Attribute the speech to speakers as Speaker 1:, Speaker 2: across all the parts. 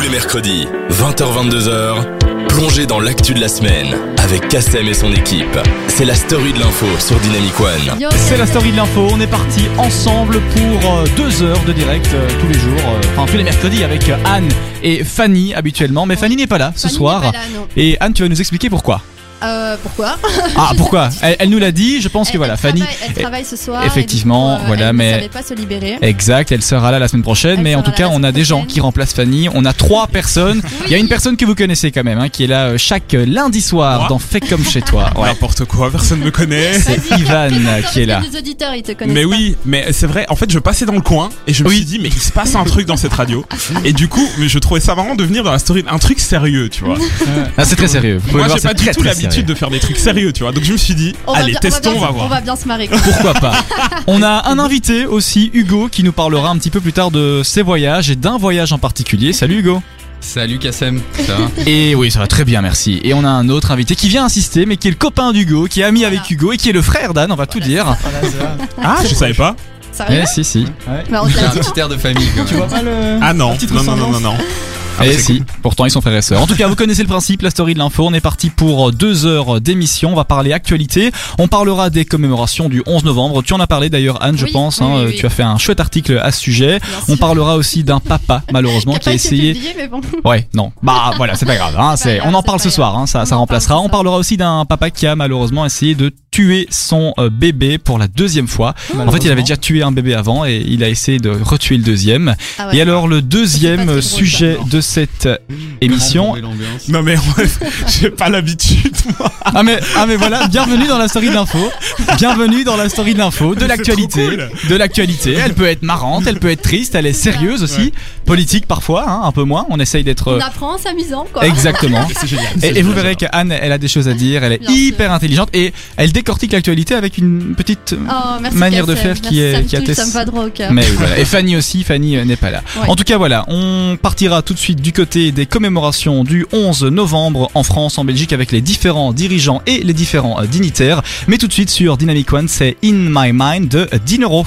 Speaker 1: Tous les mercredis, 20h-22h, plongez dans l'actu de la semaine avec Kassem et son équipe. C'est la story de l'info sur Dynamic One.
Speaker 2: C'est la story de l'info. On est parti ensemble pour euh, deux heures de direct euh, tous les jours, euh, enfin tous les mercredis avec Anne et Fanny habituellement. Mais Fanny n'est pas là ce
Speaker 3: Fanny
Speaker 2: soir.
Speaker 3: n'est pas là, non.
Speaker 2: Et Anne, tu vas nous expliquer pourquoi.
Speaker 3: Euh, pourquoi
Speaker 2: Ah, pourquoi elle, elle nous l'a dit. Je pense que
Speaker 3: Elle-
Speaker 2: voilà,
Speaker 3: elle
Speaker 2: Fanny.
Speaker 3: travaille- elle travaille ce soir.
Speaker 2: effectivement,
Speaker 3: coup, euh,
Speaker 2: voilà,
Speaker 3: elle
Speaker 2: mais-
Speaker 3: Ne savait pas se libérer.
Speaker 2: Exact, elle sera là la semaine prochaine,
Speaker 3: Elle
Speaker 2: mais en tout cas, on a des gens qui remplacent Fanny. On a trois personnes. Il y a une personne que vous connaissez quand même, hein, qui est là euh, chaque lundi soir
Speaker 4: Moi
Speaker 2: dans Fait comme chez toi. Ouais.
Speaker 4: N'importe quoi, personne me connaît.
Speaker 2: C'est Ivan qui est là.
Speaker 3: Les auditeurs, ils te connaissent.
Speaker 4: Mais
Speaker 3: pas.
Speaker 4: oui, mais c'est vrai. En fait, je passais dans le coin et je me
Speaker 2: Oui.
Speaker 4: suis dit, mais il se passe un truc dans cette radio. Et du coup, je trouvais ça marrant de venir dans la story un truc sérieux, tu vois.
Speaker 2: Ah, c'est très sérieux. Vous pouvez
Speaker 4: Moi,
Speaker 2: voir,
Speaker 4: j'ai
Speaker 2: c'est
Speaker 4: pas du
Speaker 2: très,
Speaker 4: tout
Speaker 2: très
Speaker 4: l'habitude de faire des trucs sérieux, tu vois. Donc je me suis dit,
Speaker 3: On va
Speaker 4: allez,
Speaker 3: bien-
Speaker 4: testons, on
Speaker 3: bien-
Speaker 4: va voir.
Speaker 3: On va bien se marrer. quoi.
Speaker 2: Pourquoi pas On a un invité aussi, Hugo, qui nous parlera un petit peu plus tard de ses voyages et d'un voyage en particulier. Salut Hugo.
Speaker 5: Salut Kassem, ça va?
Speaker 2: Et oui, ça va très bien, merci. Et on a un autre invité qui vient insister, mais qui est le copain d'Hugo, qui est ami
Speaker 3: Voilà.
Speaker 2: avec Hugo et qui est le frère d'Anne, on va tout dire.
Speaker 4: Ah, je savais pas.
Speaker 3: Sérieux
Speaker 2: Eh si, si.
Speaker 3: Bah, on
Speaker 5: J'ai
Speaker 3: t'a
Speaker 5: un petit air de famille quand même.
Speaker 2: pas le...
Speaker 4: Ah non, non, non, non, non, non. Ah,
Speaker 2: Eh
Speaker 4: bah, c'est
Speaker 2: si, pourtant ils sont frères et sœurs. En tout cas, vous connaissez le principe, la story de l'info. On est parti pour deux heures d'émission. On va parler actualité. On parlera des commémorations du 11 novembre. Tu en as parlé d'ailleurs, Anne, je pense.
Speaker 3: oui,
Speaker 2: hein.
Speaker 3: oui, oui.
Speaker 2: Tu as fait un chouette article à ce sujet. On parlera aussi d'un papa, malheureusement, qui a essayé.
Speaker 3: publié, mais bon.
Speaker 2: Ouais, non. Bah voilà, c'est pas grave. Hein,
Speaker 3: C'est pas
Speaker 2: c'est,
Speaker 3: grave,
Speaker 2: on en parle ce soir. Hein, ça,
Speaker 3: On
Speaker 2: ça remplacera. On parlera aussi d'un papa qui a malheureusement essayé de tuer son euh, bébé pour la deuxième fois. En fait, il avait déjà tué un bébé avant et il a essayé de retuer le deuxième.
Speaker 3: Ah ouais.
Speaker 2: Et alors, le deuxième sujet
Speaker 3: ça.
Speaker 2: De cette émission.
Speaker 4: Non, mais j'ai pas l'habitude, moi.
Speaker 2: Ah mais, ah mais voilà, bienvenue dans la story de l'info. Bienvenue dans la story de l'info, de l'actualité.
Speaker 4: cool.
Speaker 2: De l'actualité. Elle peut être marrante, elle peut être triste, elle est sérieuse aussi. Politique parfois, hein, un peu moins. On essaye d'être.
Speaker 3: On apprend en s'amusant, quoi.
Speaker 2: Exactement.
Speaker 4: Génial.
Speaker 2: Et, et vous verrez qu'Anne, elle a des choses à dire, elle est
Speaker 3: Bien
Speaker 2: hyper
Speaker 3: sûr.
Speaker 2: intelligente et elle décortique l'actualité avec une petite
Speaker 3: Oh, merci,
Speaker 2: manière de faire qui est
Speaker 3: ça me
Speaker 2: qui
Speaker 3: touche,
Speaker 2: atteste-
Speaker 3: Ça me va droit au cœur.
Speaker 2: Mais oui, voilà. Et Fanny aussi, Fanny euh, n'est pas là.
Speaker 3: Ouais.
Speaker 2: En tout cas, voilà, on partira tout de suite du côté des commémorations du 11 novembre en France, en Belgique, avec les différents dirigeants et les différents euh, dignitaires. Mais tout de suite sur Dynamic One, c'est In My Mind de Dinero.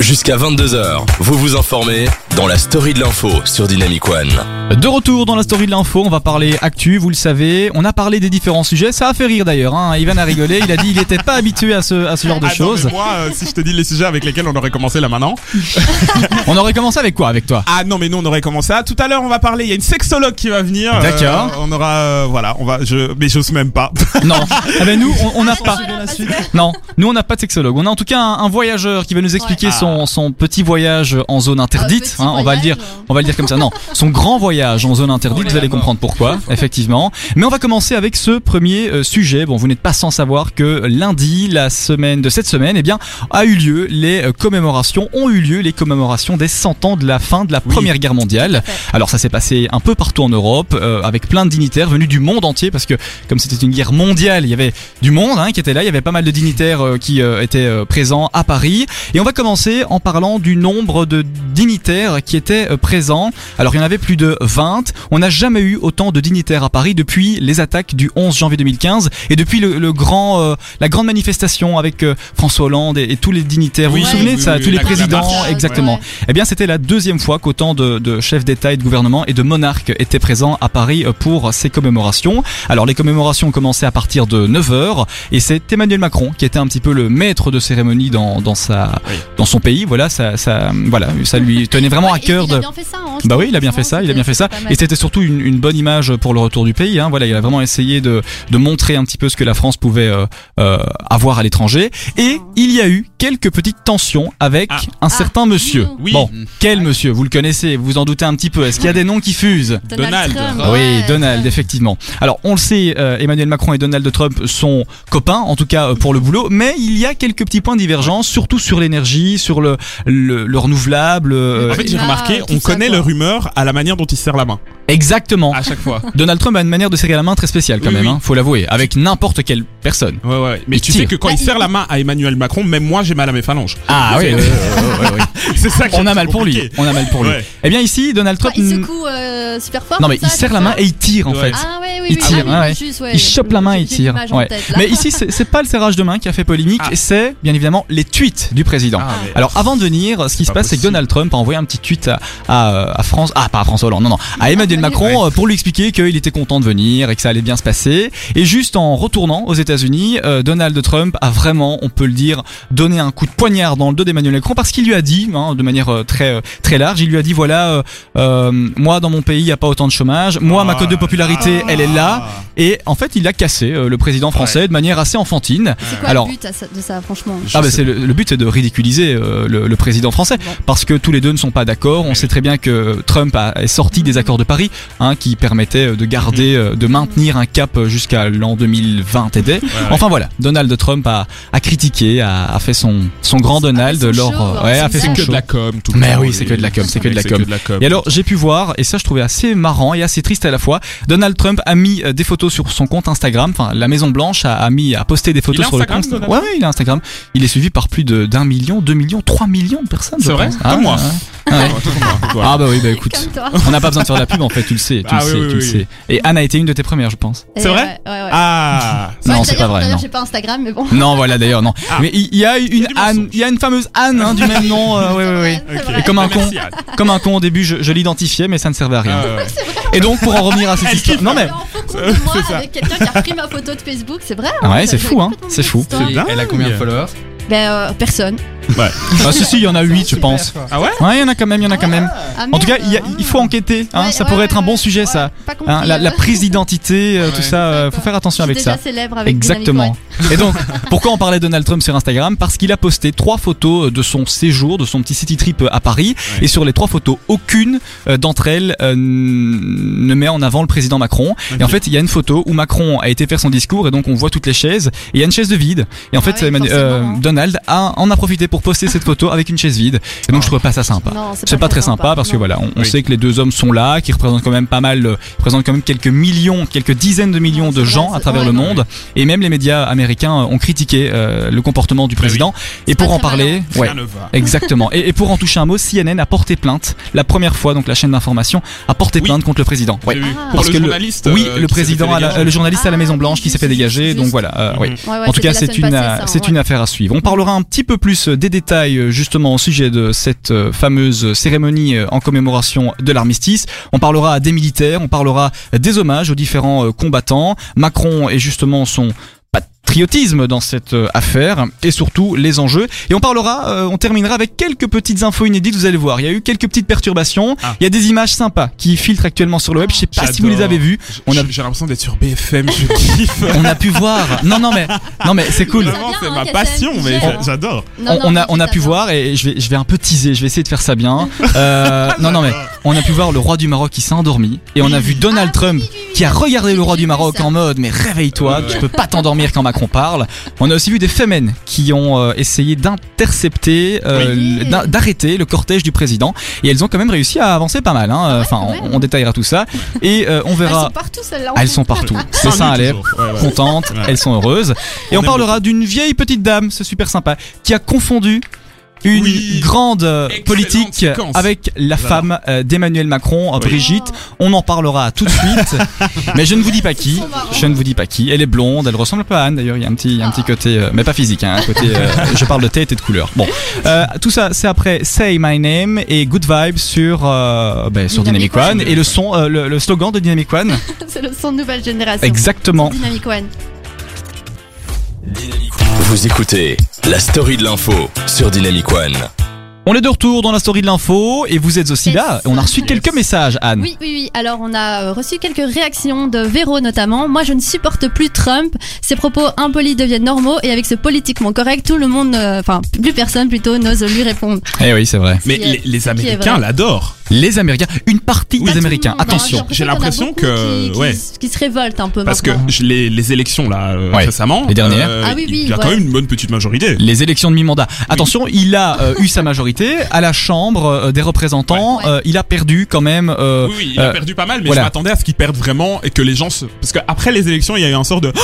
Speaker 1: Jusqu'à 22h, vous vous informez dans la story de l'info sur Dynamic One.
Speaker 2: De retour dans la story de l'info, on va parler actu, vous le savez. On a parlé des différents sujets, ça a fait rire d'ailleurs. Hein. Ivan a rigolé, il a dit il n'était pas habitué à ce, à ce genre de
Speaker 4: Attends,
Speaker 2: choses.
Speaker 4: mais moi, euh, si je te dis les sujets avec lesquels on aurait commencé là maintenant.
Speaker 2: On aurait commencé avec quoi avec toi?
Speaker 4: Ah non, mais nous on aurait commencé. Ah, tout à l'heure, on va parler. Il y a une sexologue qui va venir. euh,
Speaker 2: D'accord.
Speaker 4: on aura, euh, voilà, on va. Je, mais j'ose même pas.
Speaker 2: Non. Ah ben nous, on- on n'a pas. Non, nous on n'a pas de sexologue. On a en tout cas un, un voyageur qui va nous expliquer
Speaker 4: Ouais.
Speaker 2: Son, son petit voyage en zone interdite.
Speaker 3: petit
Speaker 2: hein, on va le dire, on va le dire comme ça. Non, son grand voyage en zone interdite. Vous allez comprendre pourquoi, effectivement. Mais on va commencer avec ce premier euh, sujet. Bon, vous n'êtes pas sans savoir que lundi, la semaine de cette semaine, eh bien, a eu lieu les euh, commémorations, ont eu lieu les commémorations des 100 ans de la fin de la
Speaker 4: Oui.
Speaker 2: Première Guerre mondiale. Alors ça s'est passé un peu partout en Europe, euh, avec plein de dignitaires venus du monde entier, parce que comme c'était une guerre mondiale, il y avait du monde hein, qui était là, il y avait pas mal de dignitaires euh, qui euh, étaient euh, présents à Paris. Et on va commencer en parlant du nombre de dignitaires qui étaient euh, présents. Alors il y en avait plus de 20. On n'a jamais eu autant de dignitaires à Paris depuis les attaques du 11 janvier 2015 et depuis le, le grand, euh, la grande manifestation avec euh, François Hollande et, et tous les dignitaires.
Speaker 4: Oui,
Speaker 2: vous vous
Speaker 4: oui,
Speaker 2: souvenez de ça,
Speaker 4: oui,
Speaker 2: tous les présidents,
Speaker 4: marche.
Speaker 2: exactement.
Speaker 3: Ouais.
Speaker 2: Eh bien, c'était la deuxième fois qu'autant de, de chefs d'État et de gouvernement et de monarques étaient présents à Paris pour ces commémorations. Alors, les commémorations ont commencé à partir de 9h et c'est Emmanuel Macron qui était un petit peu le maître de cérémonie dans, dans, sa,
Speaker 4: Oui.
Speaker 2: dans son pays. Voilà, ça, ça, voilà, ça lui tenait vraiment à cœur
Speaker 3: il a
Speaker 2: de...
Speaker 3: bien fait ça, hein,
Speaker 2: Bah oui, il a bien fait ça, il a bien fait ça. Et c'était surtout une, une bonne image pour le retour du pays. Hein. Voilà, il a vraiment essayé de, de montrer un petit peu ce que la France pouvait euh, euh, avoir à l'étranger. Et il y a eu quelques petites tensions avec
Speaker 4: Ah.
Speaker 2: un certain monsieur.
Speaker 4: Oui.
Speaker 2: Bon, quel monsieur? Vous le connaissez, vous vous en doutez un petit peu. Est-ce qu'il y a des noms qui fusent?
Speaker 4: Donald.
Speaker 2: Oui, Donald, effectivement. Alors, on le sait, euh, Emmanuel Macron et Donald Trump sont copains, en tout cas euh, pour le boulot, mais il y a quelques petits points de divergence, surtout sur l'énergie, sur le, le, le renouvelable. euh,
Speaker 4: En fait, j'ai
Speaker 3: climat,
Speaker 4: remarqué, on connaît leur humeur à la manière dont il se serre la main.
Speaker 2: Exactement.
Speaker 4: À chaque fois.
Speaker 2: Donald Trump a une manière de serrer la main très spéciale quand
Speaker 4: Oui,
Speaker 2: même,
Speaker 4: oui.
Speaker 2: hein, faut l'avouer, avec n'importe quelle personne.
Speaker 4: Ouais, ouais, ouais. Mais
Speaker 2: Il
Speaker 4: tu
Speaker 2: tire.
Speaker 4: sais que quand
Speaker 3: Ah,
Speaker 4: il
Speaker 3: il-
Speaker 4: serre la main à Emmanuel Macron, même moi j'ai mal à mes phalanges.
Speaker 2: Ah oui.
Speaker 4: C'est ça qui
Speaker 2: on a mal pour lui, on a mal pour lui. Eh bien ici, Donald
Speaker 3: Quoi,
Speaker 2: Trump...
Speaker 3: il secoue euh, super fort.
Speaker 2: Non mais il serre la main et il tire en
Speaker 4: Ouais.
Speaker 2: fait.
Speaker 3: Ah ouais, oui, oui,
Speaker 2: Il tire,
Speaker 3: oui,
Speaker 2: ouais, ouais.
Speaker 3: juste, ouais,
Speaker 2: Il chope la main,
Speaker 3: j'ai-
Speaker 2: il tire. Mais ici, c'est pas le serrage de main qui a fait polémique,
Speaker 4: Ah.
Speaker 2: c'est bien évidemment les tweets du président.
Speaker 4: Ah,
Speaker 2: Alors avant de venir, ce qui se
Speaker 4: pas
Speaker 2: passe, c'est que. Donald Trump a envoyé un petit tweet à France, ah pas à François Hollande, non non, à Emmanuel Macron euh, pour lui expliquer qu'il était content de venir et que ça allait bien se passer. Et juste en retournant aux États-Unis, euh, Donald Trump a vraiment, on peut le dire, donné un coup de poignard dans le dos d'Emmanuel Macron parce qu'il lui a dit, hein, de manière euh, très très large, il lui a dit voilà, euh, euh, moi dans mon pays il y a pas autant de chômage, moi ma cote de popularité elle est là. Et en fait, il a cassé euh, le président français de manière assez enfantine.
Speaker 3: C'est quoi
Speaker 2: Alors-
Speaker 3: le but de ça, franchement?
Speaker 2: Ah bah c'est le, le but c'est de ridiculiser euh, le, le président français
Speaker 3: Bon.
Speaker 2: parce que tous les deux ne sont pas d'accord. On sait très bien que Trump a, est sorti des accords de Paris hein, qui permettaient euh, de garder, euh, de maintenir un cap euh, jusqu'à l'an 2020 et des. Enfin voilà, Donald Trump a, a critiqué, a, a fait son son grand Donald
Speaker 3: son
Speaker 2: lors,
Speaker 3: show,
Speaker 2: euh,
Speaker 3: hein,
Speaker 2: ouais,
Speaker 3: c'est
Speaker 2: a fait son
Speaker 4: que
Speaker 2: show.
Speaker 4: de la com, tout
Speaker 2: Mais
Speaker 4: le
Speaker 2: oui, c'est que de la com, c'est que de la com.
Speaker 4: de la com.
Speaker 2: Et alors j'ai pu voir, et ça je trouvais assez marrant et assez triste à la fois, Donald Trump a mis des photos sur son compte Instagram, enfin la Maison Blanche a, a mis, a posté des photos
Speaker 4: Il a
Speaker 2: sur le
Speaker 4: Instagram,
Speaker 2: compte.
Speaker 4: Donald
Speaker 2: Ouais, ouais, il a Instagram. Il est suivi par plus de d'un million, deux millions, trois millions de personnes.
Speaker 4: C'est vrai? Comme moi.
Speaker 2: ouais.
Speaker 4: Ah, voilà.
Speaker 2: Ah bah oui, bah écoute.
Speaker 3: Comme toi.
Speaker 2: On n'a pas besoin de faire de la pub en fait, tu le sais, tu
Speaker 4: Ah
Speaker 2: le
Speaker 4: oui,
Speaker 2: sais,
Speaker 4: oui,
Speaker 2: tu le
Speaker 4: oui.
Speaker 2: sais. Et Anne a été une de tes premières, je pense.
Speaker 3: Et
Speaker 4: C'est vrai
Speaker 3: ouais, ouais, ouais.
Speaker 4: Ah,
Speaker 2: Non,
Speaker 3: Ouais,
Speaker 2: c'est pas
Speaker 3: d'ailleurs-
Speaker 2: vrai,
Speaker 3: D'ailleurs,
Speaker 2: non.
Speaker 3: j'ai pas Instagram, mais bon.
Speaker 2: Non, voilà d'ailleurs, non.
Speaker 4: Ah.
Speaker 2: Mais il y, a une
Speaker 4: du
Speaker 2: Anne,
Speaker 4: mensonge.
Speaker 2: il y a une fameuse Anne hein, du même nom. euh, ouais, ouais, ouais.
Speaker 3: C'est
Speaker 4: Ok.
Speaker 3: vrai.
Speaker 2: Et comme un con,
Speaker 4: Merci, Anne.
Speaker 2: comme un con au début, je, je l'identifiais, mais ça ne servait à rien.
Speaker 4: Ah, ouais.
Speaker 2: Et donc pour en revenir à cette histoire, non mais
Speaker 3: moi
Speaker 4: C'est ça.
Speaker 3: avec quelqu'un qui a pris ma photo de Facebook, c'est vrai.
Speaker 2: Ouais,
Speaker 3: hein,
Speaker 2: c'est
Speaker 3: ça-
Speaker 2: fou, hein,
Speaker 3: complètement
Speaker 2: c'est fou.
Speaker 4: C'est dingue.
Speaker 5: Elle a combien de followers?
Speaker 3: Ben euh, personne.
Speaker 2: Ah si si, il y en a 8 je pense.
Speaker 4: Ah ouais
Speaker 2: Ouais, il y en a quand même, il y en a quand même.
Speaker 3: Ah,
Speaker 2: En tout cas, il, y a- il faut enquêter, hein,
Speaker 3: Ouais,
Speaker 2: ça
Speaker 3: ouais,
Speaker 2: pourrait être un
Speaker 3: ouais,
Speaker 2: bon
Speaker 3: ouais.
Speaker 2: sujet
Speaker 3: Ouais,
Speaker 2: ça.
Speaker 3: Pas compris.
Speaker 2: Hein, la, la
Speaker 3: euh,
Speaker 2: prise d'identité, euh, tout
Speaker 4: Ouais.
Speaker 2: ça, euh, faut faire attention avec ça.
Speaker 3: déjà célèbre avec
Speaker 2: Exactement. Et donc, pourquoi on parlait de Donald Trump sur Instagram? Parce qu'il a posté trois photos de son séjour, de son petit city trip à Paris.
Speaker 4: Ouais.
Speaker 2: Et sur les trois photos, aucune euh, d'entre elles euh, ne met en avant le président Macron. Et en fait, il y a une photo où Macron a été faire son discours et donc on voit toutes les chaises. Et il y a une chaise de vide. Et en
Speaker 3: Ah
Speaker 2: fait,
Speaker 3: oui,
Speaker 2: Emmanuel-
Speaker 3: forcément.
Speaker 2: Donald a, en a profité pour poster cette photo avec une chaise vide. Et donc, je trouve pas ça sympa. C'est pas très sympa parce que voilà, on, on
Speaker 4: Oui.
Speaker 2: sait que les deux hommes sont là, qui représentent quand même pas mal, euh, représentent quand même quelques millions, quelques dizaines de millions
Speaker 3: Non,
Speaker 2: de
Speaker 3: vrai,
Speaker 2: gens à travers
Speaker 3: ouais,
Speaker 2: le
Speaker 3: non.
Speaker 2: monde, et même les médias américains euh, ont critiqué euh, le comportement du président. Et
Speaker 3: pas
Speaker 2: pour en parler, ouais,
Speaker 4: Rien ne va.
Speaker 2: exactement. Et, et pour en toucher un mot, CNN a porté plainte la première fois, donc la chaîne d'information a porté
Speaker 4: Oui.
Speaker 2: plainte contre le président. Ouais.
Speaker 3: Ah.
Speaker 2: Parce que le-
Speaker 4: journaliste.
Speaker 2: Oui,
Speaker 4: euh,
Speaker 2: le président, à la-
Speaker 4: dégager.
Speaker 2: le journaliste à la
Speaker 3: Ah,
Speaker 2: Maison Blanche qui s'est fait dégager.
Speaker 3: juste.
Speaker 2: Donc voilà, oui. En tout cas, c'est une, c'est une affaire à suivre. On parlera un petit peu plus euh, détails euh, justement au sujet de cette euh, fameuse cérémonie euh, en commémoration de l'armistice. On parlera des militaires, on parlera des hommages aux différents combattants. Macron et justement son patriotisme dans cette euh, affaire et surtout les enjeux. Et on parlera euh, on terminera avec quelques petites infos inédites vous allez voir. Il y a eu quelques petites perturbations.
Speaker 4: Ah.
Speaker 2: il y a des images sympas qui filtrent actuellement sur le web. Je sais pas si vous les avez vues. On a
Speaker 4: J'ai l'impression d'être sur BFM, je kiffe.
Speaker 2: on a pu voir. Non non mais non mais c'est cool.
Speaker 4: C'est ma passion, mais j'adore.
Speaker 2: On, on a on a pu voir et je vais je vais un peu teaser, je vais essayer de faire ça bien. Euh, non non mais on a pu voir le roi du Maroc qui s'est endormi et on a vu Donald
Speaker 3: Ah,
Speaker 2: Trump
Speaker 3: oui, oui, oui.
Speaker 2: qui a regardé le roi du Maroc en mode mais réveille-toi, tu peux pas t'endormir quand Macron parle. On a aussi vu des femmes qui ont euh, essayé d'intercepter, euh, d'arrêter le cortège du président et elles ont quand même réussi à avancer pas mal. Hein. Enfin
Speaker 3: quand même.
Speaker 2: on, on détaillera tout ça et euh, on
Speaker 3: Elles
Speaker 2: verra.
Speaker 3: sont partout celles-là.
Speaker 2: Elles sont partout.
Speaker 4: Toujours. Ouais, ouais.
Speaker 2: contentes, elles sont heureuses. Et
Speaker 4: On
Speaker 2: on, parlera d'une vieille petite dame, c'est super sympa, qui a confondu une
Speaker 4: Oui.
Speaker 2: grande euh, politique
Speaker 4: séquence.
Speaker 2: avec la femme euh, d'Emmanuel Macron,
Speaker 4: Oui.
Speaker 2: Brigitte. On en parlera tout de suite. mais je ne vous dis pas qui. Je ne vous dis pas qui. Elle est blonde, elle ressemble pas à Anne d'ailleurs. Il y a un petit, un petit côté, euh, mais pas physique, hein, un côté. euh, je parle de tête et de couleur. Bon, Euh, tout ça, c'est après Say My Name et Good Vibes sur euh, ben, sur Dynamic
Speaker 3: Dynamic
Speaker 2: One
Speaker 3: One.
Speaker 2: et le son, euh, le, le slogan de Dynamic One.
Speaker 3: C'est le son de nouvelle génération.
Speaker 2: Exactement.
Speaker 3: Dynamic One.
Speaker 1: Vous écoutez la story de l'info sur Dynamic One.
Speaker 2: On est de retour dans la story de l'info et vous êtes aussi
Speaker 3: Yes.
Speaker 2: là. On a reçu quelques messages, Anne.
Speaker 3: Oui, oui, oui. Alors, on a euh, reçu quelques réactions de Véro notamment. Moi, je ne supporte plus Trump. Ses propos impolis deviennent normaux et avec ce politiquement correct, tout le monde, euh, enfin, plus personne plutôt, n'ose lui répondre.
Speaker 2: Eh oui, c'est vrai.
Speaker 4: Mais
Speaker 3: est-
Speaker 4: les, Américains l'adorent.
Speaker 2: Les Américains, une partie des Américains.
Speaker 3: monde.
Speaker 2: Attention.
Speaker 4: J'ai l'impression
Speaker 3: beaucoup
Speaker 4: que-
Speaker 3: qui,
Speaker 4: ouais.
Speaker 3: qui se révoltent un peu
Speaker 4: Parce que
Speaker 3: maintenant.
Speaker 4: les, les élections là euh,
Speaker 2: Ouais.
Speaker 4: récemment,
Speaker 2: Les dernières.
Speaker 4: euh,
Speaker 3: Ah oui, oui,
Speaker 4: il y a
Speaker 3: ouais.
Speaker 4: quand même une bonne petite majorité.
Speaker 2: Les élections de mi-mandat. Attention, il a euh, eu sa majorité. à la Chambre euh, des représentants,
Speaker 3: Ouais.
Speaker 2: euh, il a perdu quand même. euh,
Speaker 4: Oui, oui, il a perdu pas mal, mais
Speaker 2: voilà.
Speaker 4: je m'attendais à ce qu'il perde vraiment et que les gens se... Parce qu'après les élections, il y a eu un sort de... Oh,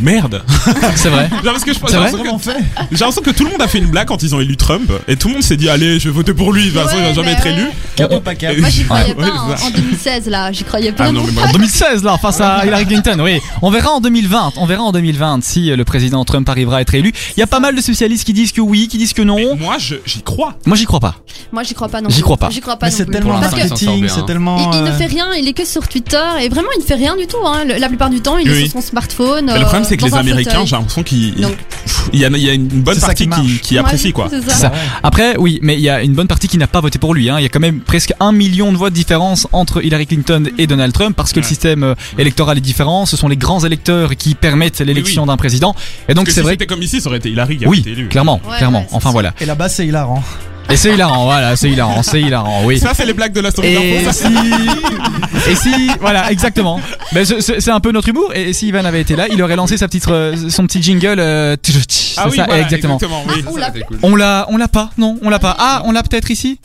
Speaker 4: merde
Speaker 2: c'est vrai.
Speaker 4: Genre, parce que je- j'ai
Speaker 2: C'est vrai
Speaker 4: l'impression que, j'ai l'impression que tout le monde a fait une blague quand ils ont élu Trump et tout le monde s'est dit allez je vais voter pour lui de toute façon il va jamais
Speaker 3: bah
Speaker 4: être
Speaker 3: ouais.
Speaker 4: élu
Speaker 6: Cap ou pas cap
Speaker 4: Et-
Speaker 3: Moi, j'y croyais
Speaker 4: Ouais,
Speaker 3: pas en,
Speaker 4: ça.
Speaker 3: en 2016, là. J'y croyais
Speaker 4: Ah
Speaker 3: pas.
Speaker 4: non mais moi,
Speaker 2: En 2016 là, face à Hillary Clinton, oui. On verra en 2020, on verra en 2020 si le président Trump arrivera à être élu. Il y a pas mal de spécialistes qui disent que oui, qui disent que non.
Speaker 4: mais moi j'y crois
Speaker 2: Moi j'y crois pas.
Speaker 3: Moi, j'y crois pas non
Speaker 2: J'y
Speaker 3: plus.
Speaker 2: crois pas.
Speaker 3: J'y crois pas
Speaker 6: Mais
Speaker 3: non
Speaker 6: c'est
Speaker 3: plus.
Speaker 6: tellement
Speaker 3: Parce que
Speaker 6: marketing, c'est tellement.
Speaker 3: il, il ne
Speaker 6: euh,
Speaker 3: fait rien, il est que sur Twitter et vraiment il ne fait rien du tout. Hein. Le- la plupart du temps, il est
Speaker 4: Oui.
Speaker 3: sur son smartphone.
Speaker 4: Mais le problème c'est que
Speaker 3: euh,
Speaker 4: les
Speaker 3: un
Speaker 4: Américains
Speaker 3: fauteuil.
Speaker 4: j'ai l'impression qu'ils
Speaker 3: Donc-
Speaker 4: pff, il y, a, il y a une bonne
Speaker 6: C'est ça
Speaker 4: partie
Speaker 6: qui marche.
Speaker 4: apprécie quoi
Speaker 3: C'est
Speaker 2: C'est
Speaker 3: ça.
Speaker 2: ça. Après, oui, mais il y a une bonne partie qui n'a pas voté pour lui. Hein. Il y a quand même presque un million de voix de différence entre Hillary Clinton et Donald Trump parce que le
Speaker 4: Ouais.
Speaker 2: système euh, électoral est différent. Ce sont les grands électeurs qui permettent l'élection d'un président. Et donc
Speaker 4: Parce que
Speaker 2: c'est
Speaker 4: si
Speaker 2: vrai.
Speaker 4: c'était comme ici ça aurait été Hillary qui avait
Speaker 2: Oui,
Speaker 4: été élu
Speaker 2: clairement,
Speaker 3: Ouais,
Speaker 2: clairement.
Speaker 3: ouais, c'est
Speaker 2: enfin
Speaker 3: sûr.
Speaker 2: voilà.
Speaker 6: Et là-bas, c'est hilarant.
Speaker 2: Et c'est hilarant, voilà, c'est hilarant, c'est hilarant, oui.
Speaker 4: ça c'est les blagues de la story
Speaker 2: Et si, et si, voilà, exactement. Ben, c'est- c'est c'est un peu notre humour. Et si Ivan avait été là, il aurait lancé sa petite, euh, son petit jingle. euh, tch, tch, tch,
Speaker 4: ah oui
Speaker 2: ça,
Speaker 4: voilà,
Speaker 2: exactement.
Speaker 4: oui.
Speaker 3: on
Speaker 5: Ça,
Speaker 3: l'a
Speaker 5: cool.
Speaker 2: On l'a, on l'a pas, non, on l'a pas. Ah, on l'a peut-être ici.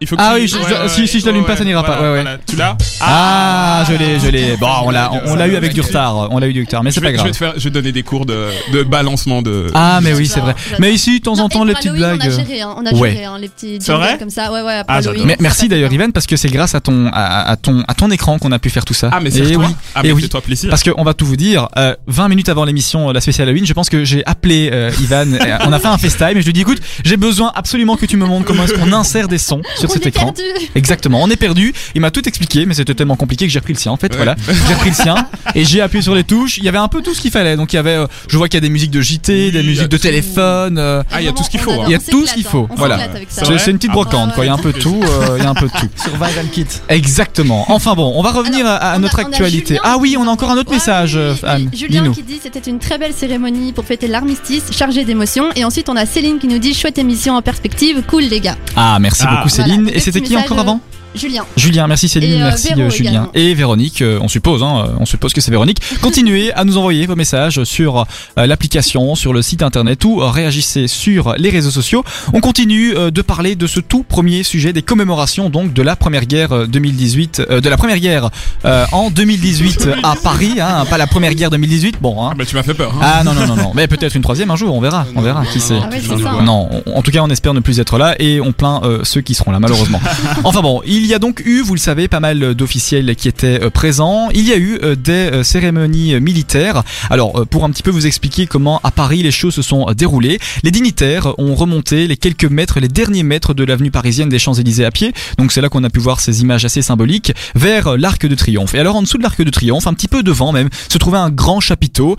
Speaker 4: Il faut que
Speaker 2: Ah
Speaker 4: tu-
Speaker 2: oui, je- je- si- si je l'allume pas, ça n'ira pas.
Speaker 4: voilà,
Speaker 2: Ouais, ouais.
Speaker 4: voilà. tu l'as
Speaker 2: Ah, je l'ai, je l'ai. Bon, on l'a, on, l'a eu avec du retard. On l'a eu du retard, mais
Speaker 4: je
Speaker 2: c'est pas
Speaker 4: je
Speaker 2: grave.
Speaker 4: vais te faire je vais te donner des cours de, de balancement de
Speaker 2: Ah, mais oui, c'est vrai. Mais ici, de temps en temps, les petites blagues.
Speaker 3: On a géré, hein, on a
Speaker 2: Ouais.
Speaker 3: géré hein, les petits
Speaker 4: vrai
Speaker 3: jingles comme ça. Ouais, ouais, après
Speaker 4: Ah.
Speaker 2: Mais merci d'ailleurs. Ivan, parce que c'est grâce à ton, à, à ton, à ton écran qu'on a pu faire tout ça.
Speaker 4: ah mais c'est toi
Speaker 2: oui.
Speaker 4: ah mais
Speaker 2: oui.
Speaker 4: c'est toi plaisir
Speaker 2: Parce qu'on va tout vous dire, euh, 20 minutes avant l'émission euh, La spéciale Halloween, je pense que j'ai appelé euh, Ivan, euh, on a fait un FaceTime et je lui ai dit écoute, j'ai besoin absolument que tu me montres comment est-ce qu'on insère des sons sur cet écran.
Speaker 3: perdu.
Speaker 2: Exactement, on est perdu. Il m'a tout expliqué, mais c'était tellement compliqué que j'ai repris le sien en fait.
Speaker 4: Ouais.
Speaker 2: Voilà, j'ai repris le sien et j'ai appuyé sur les touches. Il y avait un peu tout ce qu'il fallait. Donc il y avait, euh, je vois qu'il y a des musiques de JT,
Speaker 4: Oui,
Speaker 2: des musiques de
Speaker 4: tout.
Speaker 2: téléphone. euh,
Speaker 4: Ah, il y a tout ce qu'il faut, hein.
Speaker 2: Il y a tout ce qu'il faut,
Speaker 3: hein. On
Speaker 2: voilà.
Speaker 4: C'est
Speaker 2: une petite
Speaker 3: Ah,
Speaker 2: brocante
Speaker 3: ouais.
Speaker 2: quoi. Il y a un peu tout. euh, Il y a un peu de tout.
Speaker 6: Sur Viral Kit.
Speaker 2: Exactement. Enfin bon, on va revenir à, notre actualité.
Speaker 3: Julien
Speaker 2: Ah oui, on a encore un autre message, euh, Anne.
Speaker 3: Julien qui dit c'était une très belle cérémonie pour fêter l'armistice, chargée d'émotions. Et ensuite on a Céline qui nous dit chouette émission en perspective, cool les gars.
Speaker 2: Ah, merci
Speaker 4: Ah.
Speaker 2: beaucoup Céline. Et c'était qui encore avant?
Speaker 3: Julien.
Speaker 2: Julien, merci Céline,
Speaker 3: Et, euh,
Speaker 2: merci
Speaker 3: Véro
Speaker 2: euh, Julien
Speaker 3: également.
Speaker 2: et Véronique. euh, on suppose, hein, on suppose que c'est Véronique. Continuez à nous envoyer vos messages sur euh, l'application, sur le site internet ou réagissez sur les réseaux sociaux. On continue euh, de parler de ce tout premier sujet des commémorations donc de la première guerre euh, 2018, euh, de la première guerre euh, en 2018 à Paris, hein, pas la première guerre 2018. Bon, hein.
Speaker 4: ah bah tu m'as fait peur hein.
Speaker 2: Ah non non non non, mais peut-être une troisième un jour, on verra, on verra qui sait.
Speaker 3: Ah ouais.
Speaker 2: Non, on- en tout cas, on espère ne plus être là et on plaint euh, ceux qui seront là, malheureusement. enfin bon, il y a donc eu, vous le savez, pas mal d'officiels qui étaient euh, présents. Il y a eu euh, des euh, cérémonies militaires. Alors, pour un petit peu vous expliquer comment à Paris les choses se sont déroulées, les dignitaires ont remonté les quelques mètres, les derniers mètres de l'avenue parisienne des Champs-Élysées à pied. Donc c'est là qu'on a pu voir ces images assez symboliques vers l'Arc de Triomphe. Et alors en dessous de l'Arc de Triomphe, un petit peu devant même, se trouvait un grand chapiteau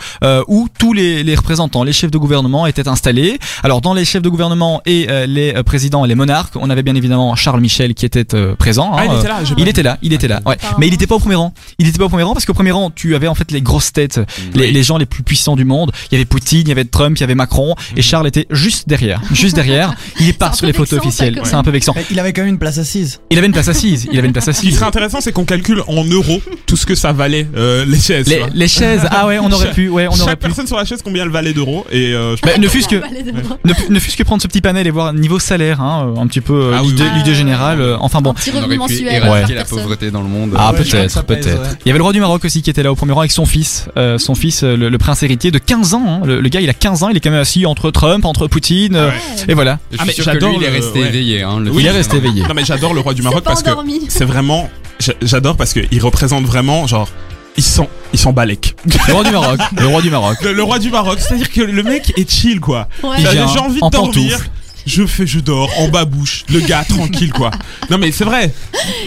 Speaker 2: où tous les, représentants, les chefs de gouvernement étaient installés. Alors dans les chefs de gouvernement et les présidents et les monarques, on avait bien évidemment Charles Michel qui était présent.
Speaker 4: Ah
Speaker 2: hein,
Speaker 4: il
Speaker 2: euh,
Speaker 4: était là
Speaker 2: il était là, il était là, ouais. Mais il était pas au premier rang. Il était pas au premier rang parce qu'au premier rang, tu avais en fait les grosses têtes, les,
Speaker 4: Oui.
Speaker 2: les gens les plus puissants du monde. Il y avait Poutine, il y avait Trump, il y avait Macron, et Charles était juste derrière, juste derrière. Il est pas sur les photos officielles. C'est un peu vexant.
Speaker 6: Il avait quand même une place assise.
Speaker 2: Il avait une place assise. Il avait une place
Speaker 4: Ce qui
Speaker 2: assise.
Speaker 4: serait intéressant, c'est qu'on calcule en euros tout ce que ça valait euh, les chaises.
Speaker 2: Les, chaises. Ah ouais, on aurait pu. Ouais, on aurait
Speaker 4: Chaque
Speaker 2: pu.
Speaker 4: personne sur la chaise, combien elle valait d'euros Et euh, je
Speaker 2: Bah, ne fût-ce que ne, ne fût-ce que prendre ce petit panel et voir niveau salaire, hein, euh, un petit peu euh,
Speaker 4: Ah
Speaker 2: l'idée
Speaker 4: oui.
Speaker 2: l'idée générale. euh, enfin bon.
Speaker 5: Aurait pu éradiquer
Speaker 2: Ouais.
Speaker 5: la
Speaker 3: Personne.
Speaker 5: pauvreté dans le monde.
Speaker 2: Ah peut-être, peut-être.
Speaker 6: ouais.
Speaker 2: Il y avait le roi du Maroc aussi qui était là au premier rang avec son fils, euh, son fils, euh, le, le prince héritier de 15 ans. hein. Le, le gars, il a 15 ans, il est quand même assis entre Trump, entre Poutine, euh, et voilà.
Speaker 5: Je
Speaker 4: Ah, mais j'adore
Speaker 5: il est
Speaker 4: le-
Speaker 5: resté
Speaker 4: ouais.
Speaker 5: éveillé. Hein, le
Speaker 4: Oui,
Speaker 2: il est resté
Speaker 5: hein.
Speaker 2: éveillé.
Speaker 4: Non mais j'adore le roi du Maroc parce que c'est vraiment j'a- j'adore parce que il représente vraiment genre ils sont ils sont balèques.
Speaker 2: Le roi du Maroc, le roi du Maroc.
Speaker 4: Le, le roi du Maroc, c'est-à-dire que le mec est chill quoi.
Speaker 3: Ouais.
Speaker 4: J'ai envie
Speaker 2: en
Speaker 4: de dormir. Je fais, je dors en babouche. Le gars tranquille quoi. Non mais c'est vrai.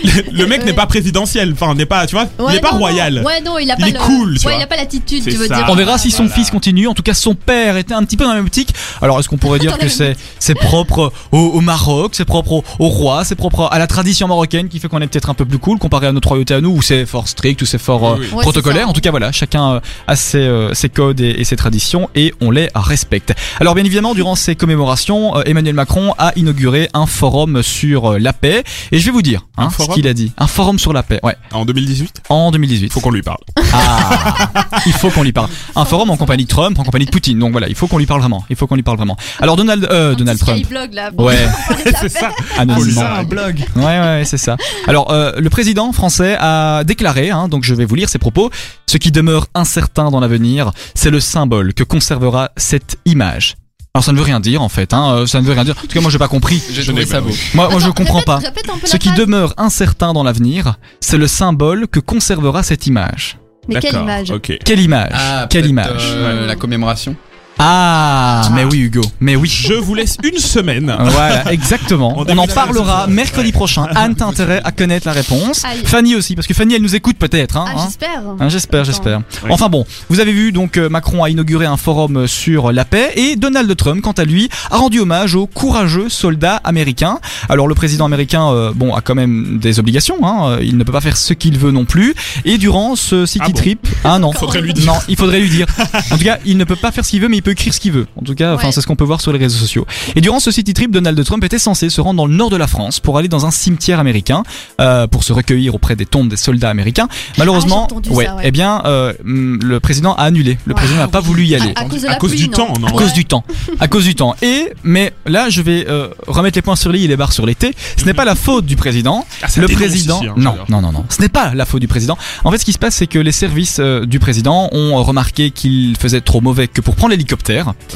Speaker 4: Le, le mec
Speaker 3: Ouais.
Speaker 4: n'est pas présidentiel. Enfin n'est pas, tu vois, il
Speaker 3: Ouais,
Speaker 4: est pas
Speaker 3: non,
Speaker 4: royal.
Speaker 3: non. Ouais, non, il a
Speaker 4: Il
Speaker 3: pas
Speaker 4: est
Speaker 3: le...
Speaker 4: cool, tu
Speaker 3: ouais,
Speaker 4: vois.
Speaker 3: il a pas l'attitude, tu veux
Speaker 4: ça.
Speaker 3: dire.
Speaker 2: On verra si son
Speaker 4: Voilà.
Speaker 2: fils continue. En tout cas, son père était un petit peu dans la même optique. Alors, est-ce qu'on pourrait dire que c'est c'est propre au, au Maroc, c'est propre au, au roi, c'est propre à la tradition marocaine qui fait qu'on est peut-être un peu plus cool comparé à notre royauté à nous où c'est fort strict, où c'est fort euh,
Speaker 4: Oui, oui.
Speaker 3: Ouais,
Speaker 2: protocolaire. En tout cas, voilà, chacun euh, a ses, euh, ses codes et, et ses traditions et on les respecte. Alors, bien évidemment, durant ces commémorations, euh, Emmanuel Emmanuel Macron a inauguré un forum sur euh, la paix. Et je vais vous dire hein, ce qu'il a dit. Un forum sur la paix, ouais,
Speaker 4: En 2018
Speaker 2: en 2018.
Speaker 4: Faut qu'on lui parle.
Speaker 2: Ah, il faut qu'on lui parle. Un forum en compagnie de Trump, en compagnie de Poutine. Donc voilà, il faut qu'on lui parle vraiment. Il faut qu'on lui parle vraiment. Alors Donald, euh,
Speaker 3: Un
Speaker 2: Donald
Speaker 3: petit
Speaker 2: Trump.
Speaker 3: Skyblog, là.
Speaker 2: Ouais,
Speaker 4: c'est ça.
Speaker 2: anonymement.
Speaker 6: Ça, un blog.
Speaker 2: Ouais, ouais, c'est ça. Alors, euh, le président français a déclaré, hein, donc je vais vous lire ses propos, ce qui demeure incertain dans l'avenir, c'est le symbole que conservera cette image. Alors ça ne veut rien dire en fait, hein, euh, ça ne veut rien dire. En tout cas moi j'ai pas compris.
Speaker 5: J'ai
Speaker 4: Je
Speaker 5: trouvé
Speaker 4: n'ai
Speaker 5: ça
Speaker 4: pas-
Speaker 5: beau.
Speaker 2: Moi, moi je comprends
Speaker 3: répète-
Speaker 2: pas.
Speaker 3: répète un peu
Speaker 2: Ce
Speaker 3: la
Speaker 2: qui
Speaker 3: phrase.
Speaker 2: demeure incertain dans l'avenir, c'est le symbole que conservera cette image.
Speaker 3: Mais quelle
Speaker 4: D'accord,
Speaker 3: image
Speaker 4: Ok.
Speaker 2: Quelle image
Speaker 5: Ah,
Speaker 2: Quelle image
Speaker 5: euh, La commémoration.
Speaker 2: Ah, mais oui Hugo, mais oui.
Speaker 4: Je vous laisse une semaine.
Speaker 2: Voilà, exactement.
Speaker 4: On
Speaker 2: On en parlera mercredi prochain. Anne, t'as intérêt à connaître la réponse.
Speaker 3: Aïe.
Speaker 2: Fanny aussi, parce que Fanny, elle nous écoute peut-être. Hein,
Speaker 3: Ah,
Speaker 2: hein.
Speaker 3: j'espère.
Speaker 2: Hein, j'espère, j'espère.
Speaker 4: Oui.
Speaker 2: Enfin bon, vous avez vu donc euh, Macron a inauguré un forum sur la paix et Donald Trump, quant à lui, a rendu hommage aux courageux soldats américains. Alors le président américain, euh, bon, a quand même des obligations. Hein, il ne peut pas faire ce qu'il veut non plus. Et durant ce city
Speaker 4: Ah bon
Speaker 2: trip, ah non,
Speaker 4: Faudrait lui dire.
Speaker 2: non, il faudrait lui dire. En tout cas, il ne peut pas faire ce qu'il veut, mais il peut écrire ce qu'il veut. En tout cas, enfin,
Speaker 3: Ouais.
Speaker 2: c'est ce qu'on peut voir sur les réseaux sociaux. Et durant ce city trip, Donald Trump était censé se rendre dans le nord de la France pour aller dans un cimetière américain euh, pour se recueillir auprès des tombes des soldats américains. Malheureusement,
Speaker 3: Ah,
Speaker 2: ouais,
Speaker 3: ça, ouais.
Speaker 2: eh bien, euh, le président a annulé. Le
Speaker 3: Ouais.
Speaker 2: président n'a pas voulu y aller.
Speaker 3: À, à cause de
Speaker 4: À
Speaker 3: la
Speaker 4: cause
Speaker 3: pluie,
Speaker 4: du
Speaker 3: non
Speaker 4: temps, non
Speaker 2: À cause du temps, à cause du temps. Et mais là, je vais euh, remettre les points sur les i et les barres sur les t. Ce n'est pas la faute du président.
Speaker 4: Ah,
Speaker 2: Le président,
Speaker 4: ici, hein,
Speaker 2: non, non, non, non, ce n'est pas la faute du président. En fait, ce qui se passe, c'est que les services euh, du président ont remarqué qu'il faisait trop mauvais que pour prendre l'hélicoptère.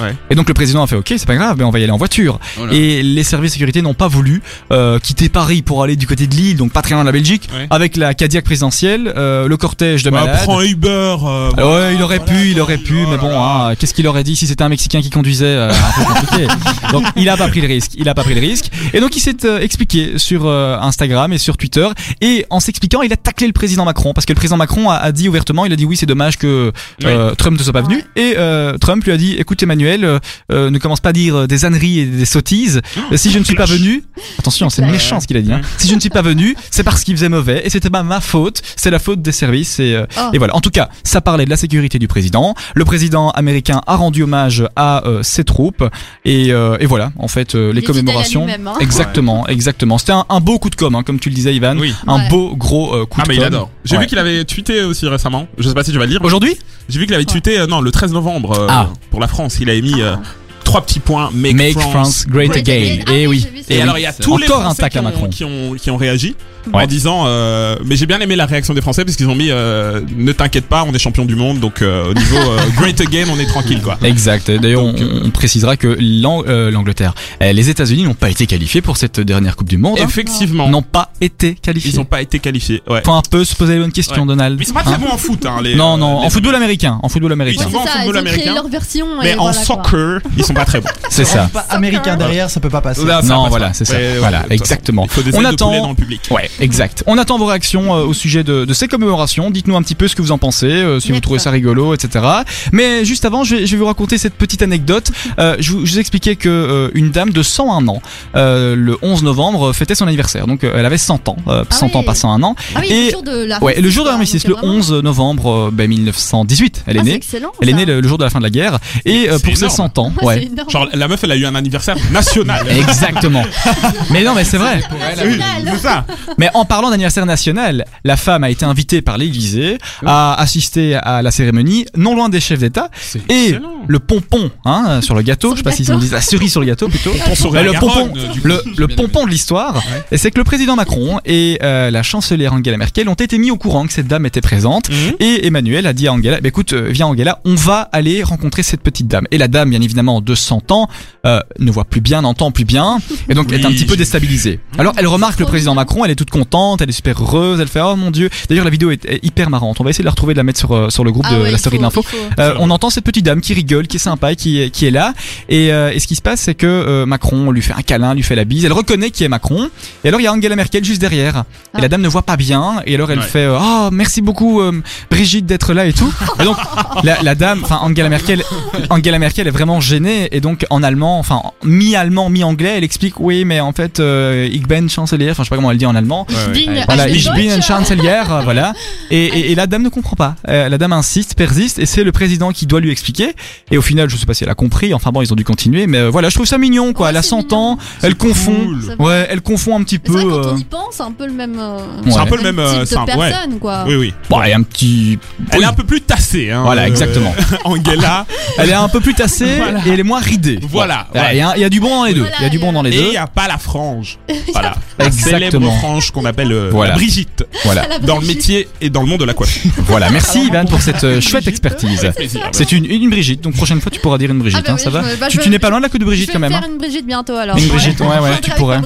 Speaker 4: Ouais.
Speaker 2: Et donc le président a fait, ok, c'est pas grave, mais on va y aller en voiture.
Speaker 5: Oh.
Speaker 2: Et les services de sécurité n'ont pas voulu euh, quitter Paris pour aller du côté de Lille, donc pas très loin de la Belgique,
Speaker 4: Ouais.
Speaker 2: avec la Cadillac présidentielle, euh, le cortège de
Speaker 4: Bah,
Speaker 2: malades.
Speaker 4: prends Uber. euh,
Speaker 2: Ah ouais, il aurait pu, il aurait pu,
Speaker 4: Oh
Speaker 2: mais bon, hein, qu'est-ce qu'il aurait dit si c'était un Mexicain qui conduisait Un peu compliqué. Donc, il a pas pris le risque. Il a pas pris le risque. Et donc, il s'est expliqué sur Instagram et sur Twitter. Et en s'expliquant, il a taclé le président Macron parce que le président Macron a, a dit ouvertement, il a dit oui, c'est dommage que Trump ne soit pas venu. Et Trump lui a dit, écoute Emmanuel, euh, euh, ne commence pas à dire euh, des âneries et des sottises. Euh, si je ne suis pas venu, attention, c'est méchant ce qu'il a dit. Hein. Si je ne suis pas venu, c'est parce qu'il faisait mauvais et c'était pas ma faute. C'est la faute des services et euh,
Speaker 3: Oh.
Speaker 2: et voilà. En tout cas, ça parlait de la sécurité du président. Le président américain a rendu hommage à euh, ses troupes. Et, euh, et voilà, en fait, euh, les commémorations.
Speaker 3: hein.
Speaker 2: Exactement, exactement. C'était un, un beau coup de com', hein, comme tu le disais, Ivan.
Speaker 4: Oui.
Speaker 2: Un
Speaker 3: Ouais.
Speaker 2: beau gros euh, coup
Speaker 4: Ah
Speaker 2: de
Speaker 4: mais
Speaker 2: com'.
Speaker 4: il adore. J'ai
Speaker 2: Ouais.
Speaker 4: vu qu'il avait tweeté aussi récemment. Je sais pas si tu vas le lire.
Speaker 2: Aujourd'hui?
Speaker 4: J'ai vu qu'il avait tweeté euh, non le 13 novembre euh,
Speaker 2: Ah.
Speaker 4: pour la France. Il avait mis euh, trois petits points Make,
Speaker 2: Make
Speaker 4: France.
Speaker 2: France great
Speaker 3: Great
Speaker 2: again.
Speaker 3: again. Ah
Speaker 2: Et
Speaker 3: oui,
Speaker 2: oui.
Speaker 3: j'ai vu ça.
Speaker 4: Et
Speaker 2: oui.
Speaker 4: alors il y a tous les
Speaker 2: Encore un
Speaker 4: Français qui
Speaker 2: à
Speaker 4: ont,
Speaker 2: Macron.
Speaker 4: qui ont qui ont réagi
Speaker 2: Ouais.
Speaker 4: en disant euh, mais j'ai bien aimé la réaction des Français parce qu'ils ont mis euh, ne t'inquiète pas on est champion du monde donc euh, au niveau euh, Great Again on est tranquille quoi.
Speaker 2: Exact. D'ailleurs, on, précisera que l'Ang- euh, l'Angleterre, euh, les États-Unis n'ont pas été qualifiés pour cette dernière Coupe du Monde. hein.
Speaker 4: Effectivement
Speaker 2: N'ont pas été qualifiés.
Speaker 4: ils ont pas été qualifiés. Ouais.
Speaker 2: Faut un peu se poser les bonnes questions,
Speaker 4: Ouais.
Speaker 2: Donald.
Speaker 4: Mais ils sont pas très
Speaker 2: Hein
Speaker 4: bons en foot hein, les
Speaker 2: Non,
Speaker 4: euh,
Speaker 2: non,
Speaker 4: les-
Speaker 2: en football américain. En football américain.
Speaker 4: Ils sont bons en football
Speaker 3: ils ont créé
Speaker 4: américain.
Speaker 3: leur version.
Speaker 4: Mais en soccer ils sont pas très bons.
Speaker 2: C'est ça.
Speaker 6: Pas américain derrière, ça peut pas passer.
Speaker 4: Là,
Speaker 2: Non, voilà,
Speaker 4: pas.
Speaker 2: c'est ça.
Speaker 4: Ouais, ouais,
Speaker 2: Voilà,
Speaker 4: de
Speaker 2: exactement.
Speaker 4: Il faut des
Speaker 2: On
Speaker 4: de
Speaker 2: attend-
Speaker 4: poulet dans le public.
Speaker 2: Ouais, exact. On attend vos réactions euh, au sujet de, de ces commémorations. Dites-nous un petit peu ce que vous en pensez, euh, si vous trouvez ça rigolo, etc. Mais juste avant, je vais, je vais vous raconter cette petite anecdote. Euh, je, vous, je vous expliquais que euh, une dame de 101 ans, euh, le 11 novembre, fêtait son anniversaire. Donc euh, elle avait 100 ans, euh,
Speaker 3: Ah
Speaker 2: 100 ans
Speaker 3: oui.
Speaker 2: pas 101 ans.
Speaker 3: Ah oui,
Speaker 2: Et-
Speaker 3: le jour de la
Speaker 2: Ouais, le jour de l'armistice, le
Speaker 3: donc, vraiment-
Speaker 2: 11 novembre euh, ben, 1918. Elle est
Speaker 3: Ah,
Speaker 2: née.
Speaker 3: excellent.
Speaker 2: Elle est née le, le jour de la fin de la guerre. Et euh, pour ses
Speaker 4: énorme.
Speaker 2: 100 ans,
Speaker 3: Ah,
Speaker 2: ouais.
Speaker 3: Énorme.
Speaker 4: Genre la meuf elle a eu un anniversaire national.
Speaker 2: Exactement. mais non, mais c'est vrai.
Speaker 4: Oui,
Speaker 3: National.
Speaker 4: c'est ça.
Speaker 2: Mais en parlant d'anniversaire national, la femme a été invitée par l'Élysée à assister à la cérémonie, non loin des chefs d'État. Et
Speaker 4: excellent.
Speaker 2: le pompon hein, sur le gâteau,
Speaker 3: Sur
Speaker 2: je sais pas s'ils ont dit la cerise sur le gâteau plutôt. Mais le pompon,
Speaker 4: coup.
Speaker 2: le, le pompon de l'histoire, et c'est que le président Macron et euh, la chancelière Angela Merkel ont été mis au courant que cette dame était présente.
Speaker 4: Mhm.
Speaker 2: Et Emmanuel a dit à Angela, bah, écoute, euh, viens Angela, on va aller rencontrer cette petite dame. Et la dame, bien évidemment, de 100 ans, euh, ne voit plus bien, n'entend plus bien, et donc
Speaker 4: Oui,
Speaker 2: est un petit peu déstabilisée. Alors elle remarque le président. Macron, elle est toute contente, elle est super heureuse, elle fait oh mon dieu. D'ailleurs la vidéo est, est hyper marrante. On va essayer de la retrouver, de la mettre sur euh, sur le groupe
Speaker 3: Ah
Speaker 2: de
Speaker 3: ouais,
Speaker 2: la story de
Speaker 3: faut,
Speaker 2: l'info.
Speaker 3: il faut.
Speaker 2: Euh, on entend cette petite dame qui rigole, qui est sympa, et qui est, qui est là. Et, euh, et ce qui se passe, c'est que euh, Macron lui fait un câlin, lui fait la bise. Elle reconnaît qui est Macron. Et alors il y a Angela Merkel juste derrière. Et
Speaker 3: Ah.
Speaker 2: la dame ne voit pas bien. Et alors elle
Speaker 4: Ouais.
Speaker 2: fait euh, oh merci beaucoup euh, Brigitte d'être là et tout. Et donc la, la dame, enfin Angela Merkel, Angela Merkel est vraiment gênée et donc en allemand, enfin mi-allemand, mi-anglais, elle explique oui, mais en fait, euh, ich bin Chancelier, enfin je sais pas comment elle dit en allemand.
Speaker 4: Ouais, ouais.
Speaker 3: Bin-
Speaker 2: Voilà, ich bin Chancelier, euh, voilà. Et, et, et la dame ne comprend pas. Euh, la dame insiste, persiste, et c'est le président qui doit lui expliquer. Et au final, je sais pas si elle a compris. Enfin bon, ils ont dû continuer, mais euh, voilà, je trouve ça mignon, quoi.
Speaker 3: Ouais,
Speaker 2: elle a
Speaker 3: c'est
Speaker 2: 100 ans, elle confond.
Speaker 4: cool.
Speaker 2: Ouais, elle confond un petit
Speaker 3: C'est
Speaker 2: peu.
Speaker 3: vrai, quand
Speaker 2: euh,
Speaker 3: on y pense, c'est un peu le même. euh,
Speaker 2: C'est un
Speaker 4: peu le même, euh,
Speaker 3: type
Speaker 4: c'est un-
Speaker 3: de
Speaker 4: ouais.
Speaker 3: personne, quoi.
Speaker 4: Oui, oui.
Speaker 2: Bon, elle est un petit.
Speaker 4: Elle est un peu plus tassée. Hein,
Speaker 2: Voilà, exactement.
Speaker 4: Angela.
Speaker 2: Elle est un peu plus tassée et elle est moins ridée.
Speaker 4: Voilà, ouais.
Speaker 2: Il y, a- il y a du bon dans les deux.
Speaker 3: Voilà,
Speaker 2: Il y a du bon dans les
Speaker 4: Et il
Speaker 2: deux.
Speaker 4: n'y a pas la frange. Voilà. La
Speaker 2: Exactement.
Speaker 4: célèbre frange qu'on appelle euh,
Speaker 2: Voilà.
Speaker 4: la Brigitte.
Speaker 2: Voilà.
Speaker 3: La
Speaker 4: Dans le métier et dans le monde de la coiffure.
Speaker 2: Voilà. Merci Ivan pour cette euh, chouette expertise. C'est une, une Brigitte. Donc prochaine fois tu pourras dire une Brigitte.
Speaker 3: Ah bah
Speaker 2: hein, ça va
Speaker 3: je bah,
Speaker 2: Tu,
Speaker 3: je-
Speaker 2: tu n'es pas loin de la queue de
Speaker 3: Je
Speaker 2: Brigitte
Speaker 3: vais
Speaker 2: quand même.
Speaker 3: faire
Speaker 2: hein
Speaker 3: une Brigitte bientôt alors.
Speaker 2: Une Brigitte, ouais, ouais,
Speaker 3: Je vais
Speaker 2: tu pourrais.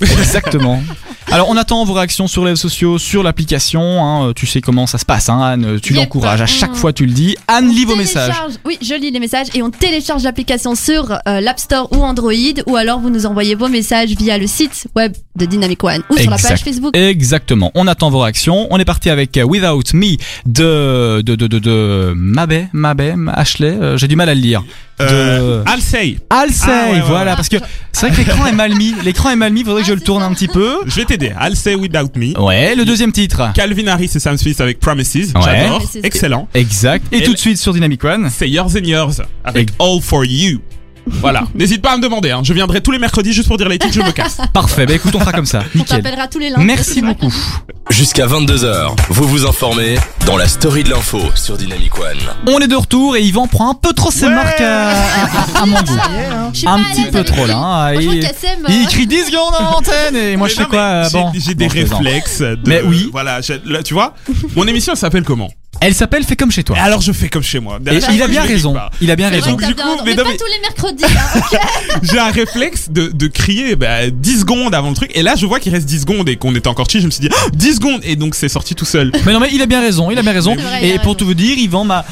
Speaker 2: Exactement. Alors on attend vos réactions sur les réseaux sociaux, sur l'application. hein, tu sais comment ça se passe, hein, Anne. Tu
Speaker 3: Yep.
Speaker 2: l'encourages. À chaque
Speaker 3: Mm.
Speaker 2: fois tu le dis. Anne
Speaker 3: On
Speaker 2: lit vos messages.
Speaker 3: Oui, je lis les messages et on télécharge l'application sur euh, l'App Store ou Android ou alors vous nous envoyez vos messages via le site web de Dynamic One ou sur la page Facebook.
Speaker 2: Exactement. On attend vos réactions. On est parti avec euh, Without Me de de de de, de Mabé, Mabé, Ashley. euh, J'ai du mal à le lire.
Speaker 4: Euh,
Speaker 2: De
Speaker 4: Alcey.
Speaker 2: Alcey,
Speaker 4: Ah, ouais, ouais,
Speaker 2: voilà.
Speaker 3: ouais.
Speaker 2: Parce que c'est vrai que l'écran est mal mis. L'écran est mal mis. Faudrait que je le tourne un petit peu.
Speaker 4: Je vais t'aider. Alcey Without Me.
Speaker 2: Ouais. Le deuxième titre.
Speaker 4: Calvin Harris et Sam Smith avec Promises. J'adore.
Speaker 3: Promises.
Speaker 4: Excellent.
Speaker 2: Exact. Et,
Speaker 4: Et
Speaker 2: tout de suite sur Dynamic One.
Speaker 4: C'est Yours and Yours avec All for You. Voilà. N'hésite pas à me demander. Hein. Je viendrai tous les mercredis juste pour dire les titres. Je me casse.
Speaker 2: Parfait. Bah écoute, on fera comme ça.
Speaker 3: On
Speaker 2: Nickel.
Speaker 3: t'appellera tous les lundis.
Speaker 2: Merci beaucoup.
Speaker 1: Jusqu'à 22h, vous vous informez dans la story de l'info sur Dynamic One.
Speaker 2: On est de retour et Yvan prend un peu trop ses
Speaker 4: Ouais.
Speaker 2: marques à, à- à mon goût. Un petit peu trop là. hein. Il, écrit 10 secondes à l'antenne et moi je
Speaker 4: Mais non,
Speaker 2: quoi euh,
Speaker 4: j'ai-
Speaker 2: Bon,
Speaker 4: J'ai
Speaker 2: bon,
Speaker 4: des réflexes. De,
Speaker 2: Mais oui.
Speaker 4: Voilà. là, tu vois, mon émission elle s'appelle comment?
Speaker 2: Elle s'appelle Fais comme chez toi.
Speaker 4: Et alors je fais comme chez moi.
Speaker 2: Et il a bien raison. Il a bien raison.
Speaker 3: que
Speaker 4: Du coup, mais
Speaker 3: mais
Speaker 4: non,
Speaker 3: pas tous les mercredis. hein,
Speaker 4: J'ai un réflexe de, de crier bah, 10 secondes avant le truc. Et là, je vois qu'il reste 10 secondes et qu'on était encore chill. Je me suis dit, Ah, 10 secondes. Et donc, c'est sorti tout seul.
Speaker 2: Mais non mais il a bien raison, il a bien raison.
Speaker 3: Vrai,
Speaker 2: et pour
Speaker 3: raison.
Speaker 2: tout vous dire, Yvan m'a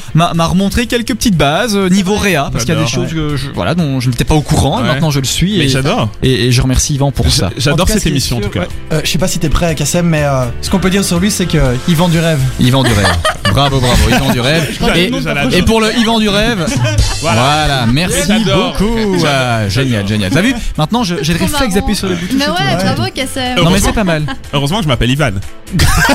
Speaker 2: remontré quelques petites bases euh, niveau réa parce qu'il y a des choses que je, voilà dont je n'étais pas au courant. et
Speaker 4: Ouais.
Speaker 2: Maintenant je le suis
Speaker 4: Mais
Speaker 2: et,
Speaker 4: j'adore.
Speaker 2: et, et je remercie Yvan pour ça.
Speaker 4: J'adore cette émission, en tout cas.
Speaker 6: Euh, je sais pas si t'es prêt, Kassem, mais euh, ce qu'on peut dire sur lui, c'est qu'il vend du rêve.
Speaker 2: Yvan du rêve. bravo bravo Yvan du rêve. Et, pour le Yvan du rêve,
Speaker 4: Voilà.
Speaker 2: voilà, merci beaucoup. Ah, génial génial. T'as vu Maintenant j'ai le réflexe d'appuyer sur les boutons.
Speaker 3: Mais ouais, bravo Kassem.
Speaker 2: Non mais c'est pas mal.
Speaker 4: Heureusement que je m'appelle Ivan.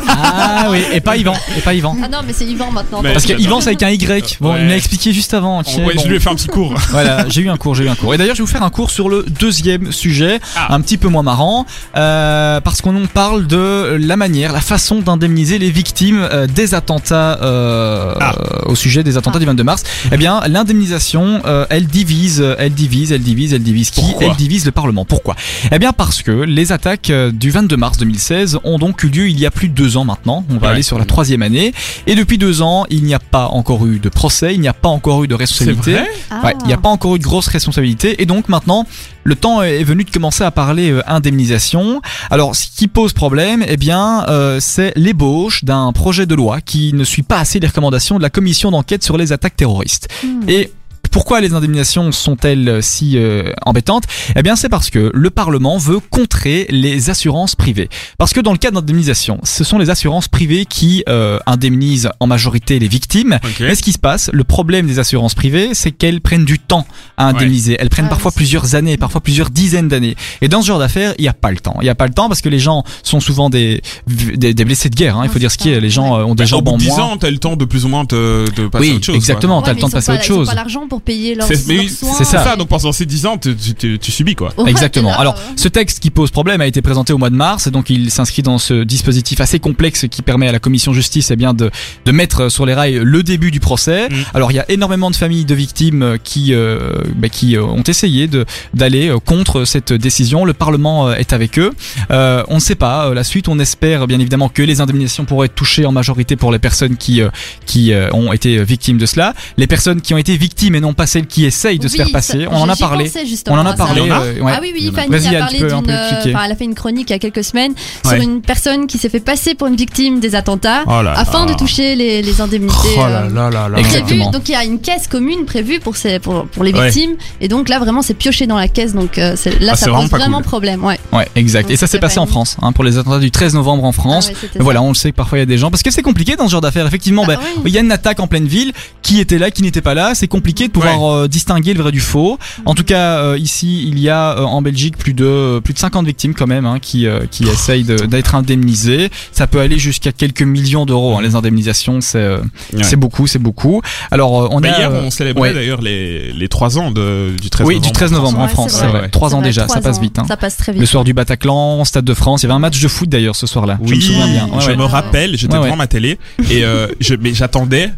Speaker 2: Ah oui, et pas Yvan, et pas Yvan.
Speaker 3: Ah non, mais c'est Yvan maintenant.
Speaker 4: Mais-
Speaker 2: Parce que. Yvan c'est avec un Y. Bon,
Speaker 4: Ouais.
Speaker 2: il m'a expliqué juste avant. tu sais,
Speaker 4: Ouais,
Speaker 2: bon.
Speaker 4: Je lui ai fait un petit cours.
Speaker 2: Voilà, j'ai eu un cours, j'ai eu un cours. Et d'ailleurs, je vais vous faire un cours sur le deuxième sujet,
Speaker 4: Ah.
Speaker 2: un petit peu moins marrant, euh, parce qu'on nous parle de la manière, la façon d'indemniser les victimes euh, des attentats euh,
Speaker 4: Ah.
Speaker 2: euh, au sujet des attentats du 22 mars. Eh bien, l'indemnisation, euh, elle divise, elle divise, elle divise, elle divise qui
Speaker 4: Pourquoi
Speaker 2: Elle divise le Parlement. Pourquoi Eh bien, parce que les attaques du 22 mars 2016 ont donc eu lieu il y a plus de deux ans maintenant. On va
Speaker 4: Ouais.
Speaker 2: aller sur la troisième année. Et depuis deux ans, il n'y a pas encore eu de procès, il n'y a pas encore eu de responsabilité.
Speaker 4: vrai
Speaker 3: Ah.
Speaker 2: Ouais, il n'y a pas encore eu de grosse responsabilité et donc maintenant le temps est venu de commencer à parler euh, indemnisation. Alors ce qui pose problème, eh bien, euh, c'est l'ébauche d'un projet de loi qui ne suit pas assez les recommandations de la commission d'enquête sur les attaques terroristes.
Speaker 3: Hmm.
Speaker 2: Et pourquoi les indemnisations sont-elles si euh, embêtantes? Eh bien, c'est parce que le Parlement veut contrer les assurances privées. Parce que dans le cas d'indemnisation, ce sont les assurances privées qui euh, indemnisent en majorité les victimes.
Speaker 4: Ok.
Speaker 2: Mais ce qui se passe, le problème des assurances privées, c'est qu'elles prennent du temps à indemniser. Elles prennent
Speaker 3: Ouais,
Speaker 2: parfois plusieurs années, parfois plusieurs dizaines d'années. Et dans ce genre d'affaires, il n'y a pas le temps. Il n'y a pas le temps parce que les gens sont souvent des, des, des blessés de guerre. Hein, il faut
Speaker 3: Ouais,
Speaker 2: dire ce qui est. Les gens euh, ont des
Speaker 4: Bah,
Speaker 2: jambes en
Speaker 4: de 10
Speaker 2: moins.
Speaker 4: ans, t'as le temps de plus ou moins te, de passer
Speaker 2: Oui,
Speaker 4: à autre chose.
Speaker 2: exactement.
Speaker 3: Ouais,
Speaker 2: t'as le temps de passer à autre
Speaker 3: Ils
Speaker 2: chose.
Speaker 3: ont pas l'argent pour payer leurs,
Speaker 4: C'est mais
Speaker 3: leurs
Speaker 4: oui,
Speaker 3: soins.
Speaker 2: c'est ça.
Speaker 4: ça. Donc pendant ces 10 ans, tu, tu, tu- tu subis quoi.
Speaker 3: Ouais,
Speaker 2: Exactement.
Speaker 3: là,
Speaker 2: Alors, ce texte qui pose problème a été présenté au mois de mars, et donc il s'inscrit dans ce dispositif assez complexe qui permet à la commission justice eh bien de, de mettre sur les rails le début du procès.
Speaker 4: Mm.
Speaker 2: Alors, il y a énormément de familles de victimes qui euh, bah, qui euh, ont essayé de d'aller euh, contre cette décision. Le Parlement euh, est avec eux. Euh, on ne sait pas la suite. On espère bien évidemment que les indemnisations pourraient être touchées en majorité pour les personnes qui euh, qui euh, ont été victimes de cela. Les personnes qui ont été victimes et non celles qui essayent de se faire
Speaker 3: ça-
Speaker 2: passer. On en a parlé. On en a parlé.
Speaker 4: Il y en a
Speaker 2: euh, ouais.
Speaker 3: Ah oui, oui,
Speaker 5: a.
Speaker 3: Fanny a parlé d'une, euh, enfin, elle a fait une chronique il y a quelques semaines
Speaker 4: Ouais.
Speaker 3: sur une personne qui s'est fait passer pour une victime des attentats
Speaker 4: Oh là
Speaker 3: afin
Speaker 4: là.
Speaker 3: de toucher les, les indemnités.
Speaker 4: Oh là
Speaker 3: euh,
Speaker 4: là là là.
Speaker 2: Exactement.
Speaker 3: prévues. Donc il y a une caisse commune prévue pour ces, pour, pour les
Speaker 4: Ouais.
Speaker 3: victimes et donc là vraiment c'est pioché dans la caisse donc euh, là
Speaker 4: Ah,
Speaker 3: ça
Speaker 4: c'est
Speaker 3: pose
Speaker 4: vraiment pas
Speaker 3: vraiment
Speaker 4: cool.
Speaker 3: problème ouais.
Speaker 2: Ouais, exact. Et ça s'est passé
Speaker 3: pas
Speaker 2: en France, hein, pour les attentats du 13 novembre en France.
Speaker 3: Ah
Speaker 2: voilà, on le sait que parfois il y a des gens parce que c'est compliqué dans ce genre d'affaires. Effectivement,
Speaker 3: Bah
Speaker 2: bah, il y a une attaque en pleine ville, qui était là, qui n'était pas là. C'est compliqué de pouvoir euh, distinguer le vrai du faux. En tout cas, euh, ici, il y a euh, en Belgique plus de plus de 50 victimes quand même hein, qui euh, qui essayent d'être indemnisées. Ça peut aller jusqu'à quelques millions d'euros. hein, les indemnisations, c'est euh,
Speaker 4: Ouais.
Speaker 2: c'est beaucoup, c'est beaucoup. Alors, euh, on
Speaker 4: Bah,
Speaker 2: a
Speaker 4: hier, on célébrait
Speaker 2: ouais.
Speaker 4: d'ailleurs les, les 3 ans de, du 13
Speaker 2: oui
Speaker 4: novembre.
Speaker 2: du 13 novembre en France,
Speaker 3: vrai.
Speaker 2: vrai. Trois ans
Speaker 3: vrai,
Speaker 2: déjà, ça
Speaker 3: trois
Speaker 2: passe
Speaker 3: ans.
Speaker 2: vite. Hein.
Speaker 3: Ça passe très
Speaker 2: Le
Speaker 3: vite.
Speaker 2: soir du Bataclan, Stade de France, il y avait un match de foot d'ailleurs ce soir-là. je me
Speaker 4: Oui,
Speaker 2: souviens bien. Ouais,
Speaker 4: je
Speaker 2: ouais.
Speaker 4: me rappelle, j'étais
Speaker 2: Ouais, ouais.
Speaker 4: devant ma télé et euh, je, mais j'attendais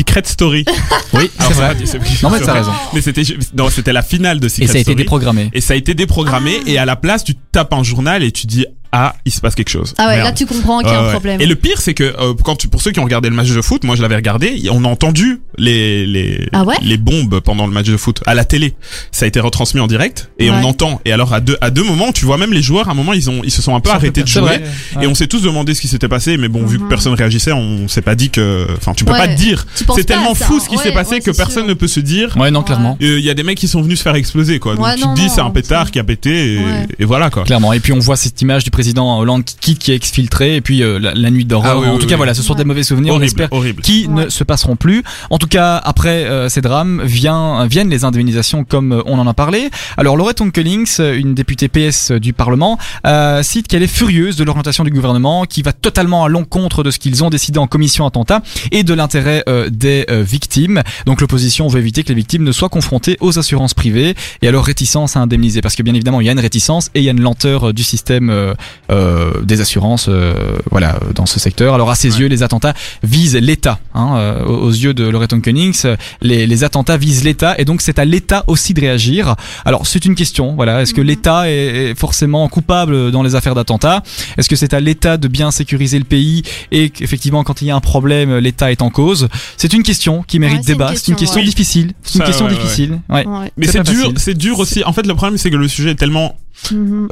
Speaker 4: Secret Story.
Speaker 2: Oui, c'est vrai.
Speaker 4: pas-
Speaker 2: Non mais t'as raison.
Speaker 4: Mais c'était non, c'était la finale de Secret
Speaker 2: Et ça a été
Speaker 4: Story.
Speaker 2: déprogrammé.
Speaker 4: Et ça a été déprogrammé et à la place tu tapes un journal et tu dis ah il se passe quelque chose.
Speaker 3: Ah ouais,
Speaker 4: Merde.
Speaker 3: là tu comprends qu'il y a un problème.
Speaker 4: Et le pire, c'est que euh, quand tu, pour ceux qui ont regardé le match de foot, moi je l'avais regardé, on a entendu les les
Speaker 3: Ah ouais
Speaker 4: les bombes pendant le match de foot à la télé. Ça a été retransmis en direct et
Speaker 3: Ouais.
Speaker 4: on entend. Et alors à deux à deux moments, tu vois même les joueurs à un moment ils ont ils se sont un peu arrêtés de jouer.
Speaker 2: vrai.
Speaker 4: Et on s'est tous demandé ce qui s'était passé, mais bon, vu que
Speaker 3: Mhm.
Speaker 4: personne réagissait, on s'est pas dit que, enfin, tu peux
Speaker 3: Ouais.
Speaker 4: pas te dire. C'est tellement fou ce qui
Speaker 3: Ouais,
Speaker 4: s'est passé
Speaker 3: ouais,
Speaker 4: que personne
Speaker 3: sûr.
Speaker 4: ne peut se dire.
Speaker 2: Ouais, non, clairement.
Speaker 4: Il y a des mecs qui sont venus se faire exploser, quoi. Donc
Speaker 3: Ouais,
Speaker 4: tu
Speaker 3: non,
Speaker 4: te dis c'est un pétard qui a pété et voilà quoi.
Speaker 2: Clairement. Et puis on voit cette image du président Hollande qui quitte, qui est exfiltré, et puis euh, la, la nuit d'horreur.
Speaker 4: Ah oui,
Speaker 2: en
Speaker 4: oui,
Speaker 2: tout
Speaker 4: oui.
Speaker 2: cas, voilà, ce sont des mauvais souvenirs. On espère
Speaker 4: horrible.
Speaker 2: qui ne se passeront plus. En tout cas, après euh, ces drames, vient, viennent les indemnisations comme euh, on en a parlé. Alors, Laurette Onkelings, une députée PS du Parlement, euh, cite qu'elle est furieuse de l'orientation du gouvernement qui va totalement à l'encontre de ce qu'ils ont décidé en commission attentat et de l'intérêt euh, des euh, victimes. Donc, l'opposition veut éviter que les victimes ne soient confrontées aux assurances privées et à leur réticence à indemniser. Parce que bien évidemment, il y a une réticence et il y a une lenteur du système euh, des assurances euh, voilà, euh, dans ce secteur. Alors, à ses yeux, les attentats visent l'État. Hein, euh, aux yeux de Loreton Cunnings, les, les attentats visent l'État et donc c'est à l'État aussi de réagir. Alors c'est une question, voilà, est-ce que
Speaker 3: Mhm.
Speaker 2: l'État est, est forcément coupable dans les affaires d'attentats? Est-ce que c'est à l'État de bien sécuriser le pays et qu'effectivement quand il y a un problème, l'État est en cause? C'est une question qui mérite
Speaker 3: Ouais,
Speaker 2: débat, c'est une
Speaker 3: question,
Speaker 2: question
Speaker 3: ouais.
Speaker 2: difficile, c'est une question difficile. Ouais.
Speaker 3: Ouais.
Speaker 4: Mais
Speaker 2: C'est
Speaker 4: dur, c'est dur aussi. En fait, le problème c'est que le sujet est tellement Euh,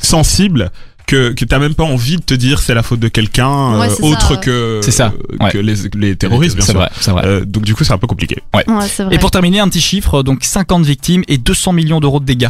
Speaker 4: sensible que que t'as même pas envie de te dire c'est la faute de quelqu'un
Speaker 3: Ouais,
Speaker 4: euh,
Speaker 3: ça,
Speaker 4: autre que
Speaker 2: C'est ça,
Speaker 4: euh,
Speaker 2: ouais.
Speaker 4: que les, les terroristes bien
Speaker 2: C'est
Speaker 4: sûr.
Speaker 2: vrai, c'est vrai.
Speaker 4: Euh, donc du coup c'est un peu compliqué.
Speaker 3: Ouais, c'est vrai.
Speaker 2: Et pour terminer, un petit chiffre, donc 50 victimes et 200 millions d'euros de dégâts.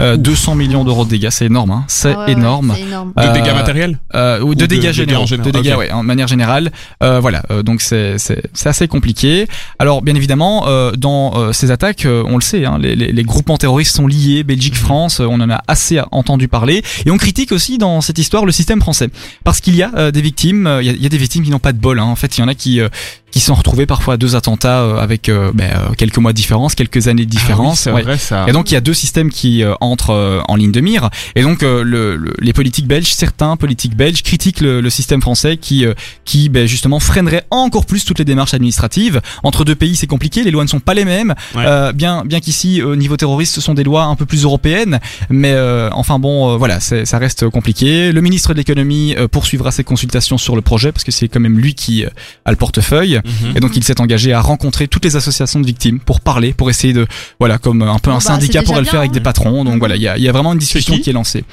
Speaker 2: Euh, 200 millions d'euros de dégâts, c'est énorme, hein. c'est
Speaker 3: Ah ouais, ouais,
Speaker 2: énorme.
Speaker 3: c'est énorme.
Speaker 4: De
Speaker 2: Euh,
Speaker 4: dégâts matériels.
Speaker 2: Euh, ou
Speaker 4: Ou
Speaker 2: de,
Speaker 4: de
Speaker 2: dégâts
Speaker 4: dégâts
Speaker 2: généraux,
Speaker 4: en général,
Speaker 2: de dégâts,
Speaker 4: ok.
Speaker 2: ouais, en manière générale. Euh, voilà, euh, donc c'est c'est c'est assez compliqué. Alors bien évidemment, euh, dans euh, ces attaques, euh, on le sait, hein, les, les, les groupements terroristes sont liés. Belgique, France, euh, on en a assez entendu parler. Et on critique aussi dans cette histoire le système français, parce qu'il y a euh, des victimes, euh, il y, a, il y a des victimes qui n'ont pas de bol. Hein. En fait, il y en a qui euh, qui sont retrouvés parfois à deux attentats euh, avec euh, ben, euh, quelques mois de différence, quelques années de différence.
Speaker 4: Ah oui,
Speaker 2: Ouais.
Speaker 4: c'est vrai ça.
Speaker 2: Et donc il y a deux systèmes qui euh, entrent euh, en ligne de mire. Et donc euh, le, le- les politiques belges, certains politiques belges critiquent le, le système français qui euh, qui ben, justement freinerait encore plus toutes les démarches administratives. Entre deux pays, c'est compliqué, les lois ne sont pas les mêmes.
Speaker 4: Ouais.
Speaker 2: Euh, bien bien qu'ici au niveau terroriste, ce sont des lois un peu plus européennes, mais euh, enfin bon, euh, voilà, ça reste compliqué. Le ministre de l'économie euh, poursuivra ses consultations sur le projet parce que c'est quand même lui qui euh, a le portefeuille.
Speaker 4: Mhm.
Speaker 2: Et donc il s'est engagé à rencontrer toutes les associations de victimes pour parler, pour essayer de, voilà, comme un peu
Speaker 3: Bon,
Speaker 2: un
Speaker 3: bah,
Speaker 2: syndicat pourrait le faire avec des patrons. Donc
Speaker 3: Mhm.
Speaker 2: voilà, il y a, il y a vraiment une discussion
Speaker 4: qui
Speaker 2: qui est lancée.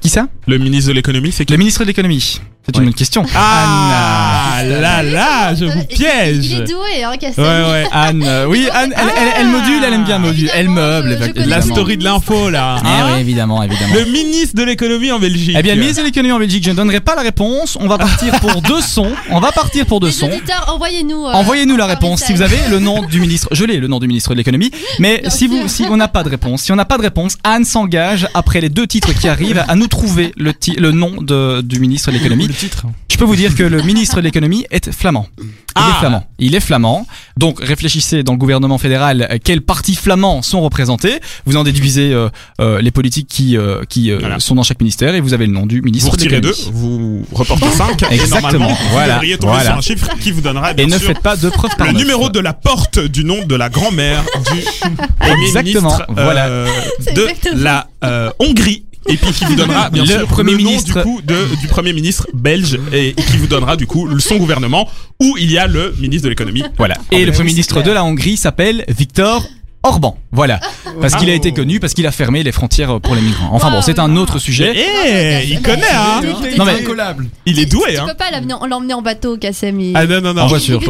Speaker 2: Qui ça?
Speaker 4: Le ministre de l'économie c'est qui?
Speaker 2: Le ministre de l'économie. C'est une bonne question.
Speaker 4: Ah là là, je vous piège.
Speaker 3: Il est doué, hein, Cassel.
Speaker 4: Ouais ouais.
Speaker 2: Anne, euh, oui, Anne, elle, elle, elle module, elle aime bien module, elle
Speaker 3: Évidemment,
Speaker 2: meuble.
Speaker 3: je- je
Speaker 2: évidemment.
Speaker 3: connais
Speaker 4: La
Speaker 3: Évidemment.
Speaker 4: story de l'info là.
Speaker 2: Eh
Speaker 4: hein
Speaker 2: oui, évidemment, évidemment.
Speaker 4: le ministre de l'économie en Belgique.
Speaker 2: Eh bien, le ministre de l'économie en Belgique, je ne donnerai pas la réponse. On va partir pour deux sons. On va partir pour deux
Speaker 3: Les
Speaker 2: sons.
Speaker 3: auditeurs, envoyez-nous. euh,
Speaker 2: Envoyez-nous la
Speaker 3: un
Speaker 2: réponse si
Speaker 3: message.
Speaker 2: vous avez le nom du ministre. Je l'ai le nom du ministre de l'économie. Mais
Speaker 3: Bien
Speaker 2: si vous,
Speaker 3: sûr.
Speaker 2: si on n'a pas de réponse, si on n'a pas de réponse, Anne s'engage après les deux titres qui arrivent à nous trouver le, ti- le nom de, du ministre de l'économie.
Speaker 5: Le titre.
Speaker 2: Je peux vous dire que le ministre de l'économie est flamand. Il
Speaker 4: Ah.
Speaker 2: est flamand. Il est flamand. Donc réfléchissez dans le gouvernement fédéral euh, quels partis flamands sont représentés. Vous en déduisez euh, euh, les politiques qui qui, qui euh,
Speaker 4: Voilà.
Speaker 2: sont dans chaque ministère et vous avez le nom du
Speaker 4: Vous
Speaker 2: ministre de
Speaker 4: retirez deux,
Speaker 2: l'économie.
Speaker 4: vous reportez 5 et
Speaker 2: Exactement, voilà,
Speaker 4: vous devriez tomber
Speaker 2: voilà.
Speaker 4: sur un chiffre qui vous donnera bien
Speaker 2: Et ne
Speaker 4: sûr
Speaker 2: faites pas de preuves par
Speaker 4: le
Speaker 2: neuf.
Speaker 4: numéro de la porte du nom de la grand-mère du
Speaker 2: Exactement,
Speaker 4: ministre
Speaker 2: voilà.
Speaker 4: De
Speaker 3: exactement.
Speaker 4: la euh, Hongrie. Et puis qui vous donnera bien
Speaker 2: Le
Speaker 4: sûr
Speaker 2: premier
Speaker 4: le nom
Speaker 2: ministre.
Speaker 4: du coup de, du premier ministre belge et qui vous donnera du coup son gouvernement où il y a le ministre de l'économie.
Speaker 2: Voilà.
Speaker 4: Ah,
Speaker 2: Et
Speaker 4: mais
Speaker 2: le
Speaker 4: oui,
Speaker 2: premier ministre
Speaker 4: clair.
Speaker 2: de la Hongrie s'appelle Viktor Orban. Voilà. Parce qu'il a
Speaker 4: Ah.
Speaker 2: été connu, parce qu'il a fermé les frontières pour les migrants. Enfin bon, c'est un autre sujet.
Speaker 4: Eh, il connaît hein.
Speaker 2: Non, mais-
Speaker 4: Il est doué
Speaker 3: Tu
Speaker 4: hein.
Speaker 3: peux pas l'emmener en bateau, Kassem. il-
Speaker 4: Ah non non non.
Speaker 2: En voiture.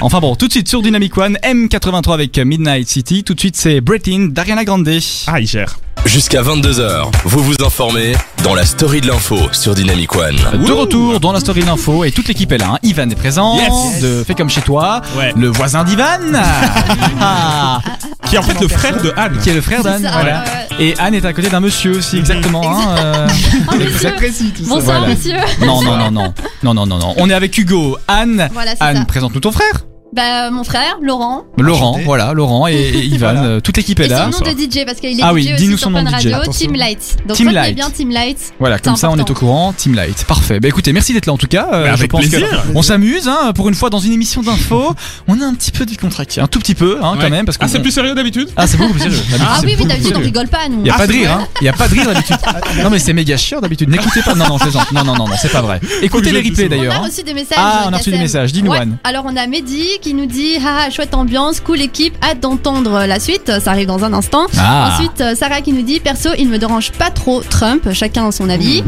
Speaker 2: Enfin bon, tout de suite sur Dynamic One, M83 avec Midnight City. Tout de suite, c'est Bretin d'Ariana Grande.
Speaker 4: Ah il gère.
Speaker 1: Jusqu'à 22h, vous vous informez dans la story de l'info sur Dynamic One.
Speaker 2: De retour dans la story de l'info et toute l'équipe est là. hein. Ivan est présent,
Speaker 4: Yes.
Speaker 2: de Fais comme chez toi,
Speaker 4: Ouais.
Speaker 2: le voisin d'Ivan, ah,
Speaker 4: Qui est en fait le frère de Anne.
Speaker 2: qui est le frère d'Anne.
Speaker 3: ça,
Speaker 2: Voilà. Et Anne est à côté d'un monsieur aussi, exactement. hein, euh,
Speaker 3: Oh. Bonsoir,
Speaker 2: Voilà.
Speaker 3: monsieur.
Speaker 2: Non, non, non, non, non, non, non, non. On est avec Hugo, Anne.
Speaker 3: Voilà, c'est
Speaker 2: Anne, présente-nous ton frère.
Speaker 3: Bah, mon frère, Laurent.
Speaker 2: Laurent,
Speaker 6: Enchanté.
Speaker 2: voilà, Laurent et, et Ivan,
Speaker 6: Voilà.
Speaker 2: euh, toute l'équipe est
Speaker 3: Et
Speaker 2: là.
Speaker 3: son nom de DJ, parce qu'il est
Speaker 2: Ah
Speaker 3: DJ
Speaker 2: oui,
Speaker 3: aussi
Speaker 2: dis-nous
Speaker 3: sur
Speaker 2: son nom
Speaker 3: Fun
Speaker 2: de DJ.
Speaker 3: Radio,
Speaker 6: Attention.
Speaker 3: Team Light. Donc,
Speaker 2: Team
Speaker 3: retenez
Speaker 2: Light.
Speaker 3: bien Team Light.
Speaker 2: Voilà, comme ça on est
Speaker 3: important.
Speaker 2: au courant. Team Light, parfait. Bah écoutez, merci d'être là en tout cas. Euh,
Speaker 4: Bah, avec
Speaker 2: je pense que
Speaker 4: plaisir.
Speaker 2: on s'amuse, hein, pour une fois dans une émission d'info. on est un petit peu décontracté, un tout petit peu, hein, quand
Speaker 4: Ouais.
Speaker 2: même, parce que
Speaker 4: Ah, c'est plus sérieux d'habitude
Speaker 2: ah c'est beaucoup plus sérieux. D'habitude,
Speaker 3: Ah
Speaker 2: c'est
Speaker 3: oui,
Speaker 2: beaucoup
Speaker 3: d'habitude,
Speaker 2: plus
Speaker 3: on
Speaker 2: sérieux.
Speaker 3: rigole pas, nous.
Speaker 2: Il y a
Speaker 4: Ah,
Speaker 2: pas de
Speaker 4: c'est
Speaker 2: rire,
Speaker 4: vrai
Speaker 2: hein. Il y a pas de rire d'habitude. Non mais c'est méga chiant d'habitude. N'écoutez pas. Non non, je plaisante. Non non non non, c'est pas vrai. Écoutez les replays d'ailleurs.
Speaker 3: On a
Speaker 2: hein.
Speaker 3: reçu des messages.
Speaker 2: Ah, on a reçu des
Speaker 3: Kassem.
Speaker 2: messages. Dis-nous,
Speaker 3: Ouais.
Speaker 2: Anne.
Speaker 3: Alors, on a Mehdi qui nous dit Ah, chouette ambiance, cool équipe, hâte d'entendre la suite. Ça arrive dans un instant.
Speaker 2: Ah.
Speaker 3: Ensuite, euh, Sarah qui nous dit Perso, il me dérange pas trop Trump, chacun a son avis.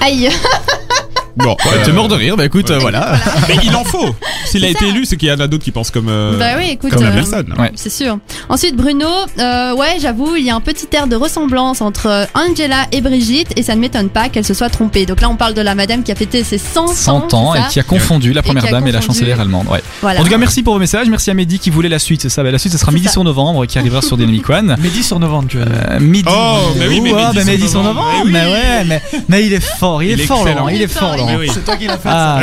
Speaker 3: Aïe,
Speaker 4: Bon,
Speaker 2: Ouais, T'es mort de rire. Bah écoute, euh, voilà.
Speaker 4: Mais il en faut. S'il a été élu, c'est qu'il y en a d'autres qui pensent comme. euh,
Speaker 3: bah oui, écoute.
Speaker 4: Comme la
Speaker 3: euh,
Speaker 4: personne.
Speaker 2: Ouais.
Speaker 3: C'est sûr. Ensuite, Bruno, euh, ouais, j'avoue, il y a un petit air de ressemblance entre euh, Angela et Brigitte, et ça ne m'étonne pas qu'elle se soit trompée. Donc là, on parle de la madame qui a fêté ses 100,
Speaker 2: 100 ans et qui a confondu la première dame et la chancelière allemande. Ouais.
Speaker 3: Voilà.
Speaker 2: En tout cas, merci pour vos messages. Merci à Mehdi qui voulait la suite. C'est ça. Bah, la suite, ce sera midi
Speaker 3: ça.
Speaker 2: sur novembre qui arrivera sur Dynamic One.
Speaker 6: Midi sur novembre, tu.
Speaker 2: Euh, midi.
Speaker 4: Oh, mais oui, mais midi
Speaker 2: bah,
Speaker 4: sur novembre.
Speaker 2: novembre.
Speaker 4: Mais
Speaker 2: Mais
Speaker 4: oui.
Speaker 2: ouais, mais, il est fort. Il, est fort. Il est fort, Laurent.
Speaker 4: Oui.
Speaker 6: C'est toi qui l'as fait.
Speaker 2: Ah,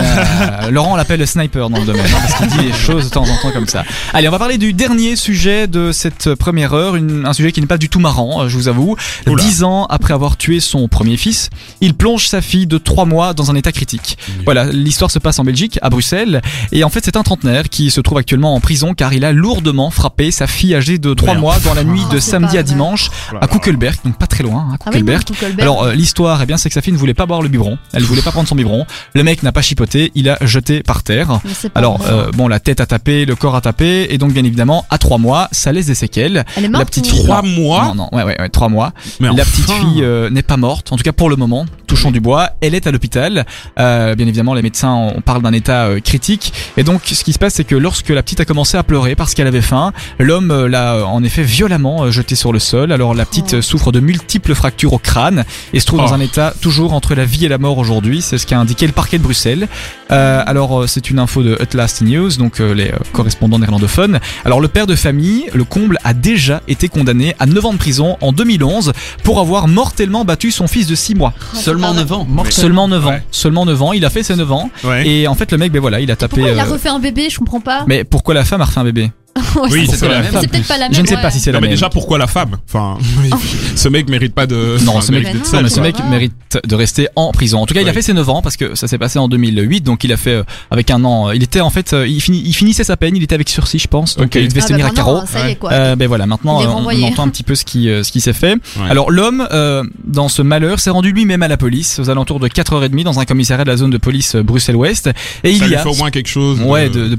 Speaker 2: euh, Laurent on l'appelle le sniper dans le domaine hein, parce qu'il dit les choses de temps en temps comme ça. Allez, on va parler du dernier sujet de cette première heure, une- un sujet qui n'est pas du tout marrant, euh, je vous avoue.
Speaker 4: Oula.
Speaker 2: Dix ans après avoir tué son premier fils, il plonge sa fille de trois mois dans un état critique. Voilà, l'histoire se passe en Belgique, à Bruxelles, et en fait c'est un trentenaire qui se trouve actuellement en prison car il a lourdement frappé sa fille âgée de trois mois dans la nuit
Speaker 3: Oh,
Speaker 2: de
Speaker 3: c'est
Speaker 2: samedi à dimanche à. Kuckelberg, donc pas très loin, hein,
Speaker 3: Ah oui,
Speaker 2: Kuckelberg.
Speaker 3: non, Kuckelberg.
Speaker 2: Alors euh, l'histoire, eh bien, c'est que sa fille ne voulait pas boire le biberon. Elle voulait pas prendre son biberon. Le mec n'a pas chipoté, il a jeté par terre. Alors euh, bon, la tête a tapé, le corps a tapé, et donc bien évidemment à trois mois, ça laisse des séquelles.
Speaker 3: elle est morte
Speaker 2: la petite fille.
Speaker 4: Trois mois.
Speaker 2: Non, non, ouais, ouais, ouais, trois mois.
Speaker 4: Mais
Speaker 2: la petite fille euh, n'est pas morte, en tout cas pour le moment. Touchons du bois. Elle est à l'hôpital. Euh, bien évidemment, les médecins, on parle d'un état euh, critique. Et donc, ce qui se passe, c'est que lorsque la petite a commencé à pleurer parce qu'elle avait faim, l'homme euh, l'a euh, en effet violemment euh, jetée sur le sol. Alors la petite
Speaker 3: Oh.
Speaker 2: souffre de multiples fractures au crâne et se trouve
Speaker 4: Oh.
Speaker 2: dans un état toujours entre la vie et la mort aujourd'hui. C'est ce qu'a indiqué le parquet de Bruxelles. Euh, alors euh, c'est une info de Atlas News, donc euh, les euh, correspondants néerlandophones. Alors le père de famille, le comble, a déjà été condamné à 9 ans de prison en 2011 pour avoir mortellement battu son fils de 6 mois.
Speaker 3: Oh,
Speaker 5: Seulement
Speaker 3: pas vrai.
Speaker 5: 9 ans.
Speaker 2: Seulement 9 ans.
Speaker 4: Ouais.
Speaker 2: Seulement 9 ans. Il a fait ses 9 ans.
Speaker 4: Ouais.
Speaker 2: Et en fait le mec, ben voilà, il a tapé...
Speaker 3: Pourquoi il a refait un bébé? Je comprends pas.
Speaker 2: Mais pourquoi la femme a refait un bébé?
Speaker 4: Oui,
Speaker 3: c'est
Speaker 4: la
Speaker 5: même.
Speaker 3: peut-être pas la même.
Speaker 2: Je ne sais pas si c'est la
Speaker 4: Non, mais
Speaker 2: même.
Speaker 4: déjà, pourquoi la femme? Enfin, ce mec mérite pas de.
Speaker 2: Non, ce mec, ce mec mérite de rester en prison. En tout cas, il a fait ses 9 ans parce que ça s'est passé en 2008. Donc, il a fait euh, avec un an. Il était en fait, euh, il, fini- il finissait sa peine. Il était avec sursis, je pense. Donc, euh, il devait se
Speaker 3: Ah, bah,
Speaker 2: tenir à carreau.
Speaker 3: Ça y est quoi.
Speaker 2: Euh, ben voilà, maintenant euh, on, entend un petit peu ce qui euh, ce qui s'est fait.
Speaker 4: Ouais.
Speaker 2: Alors l'homme euh, dans ce malheur s'est rendu lui-même à la police aux alentours de 4h30 dans un commissariat de la zone de police euh, Bruxelles-Ouest et il y a
Speaker 4: fait au moins quelque chose.
Speaker 2: Ouais, de,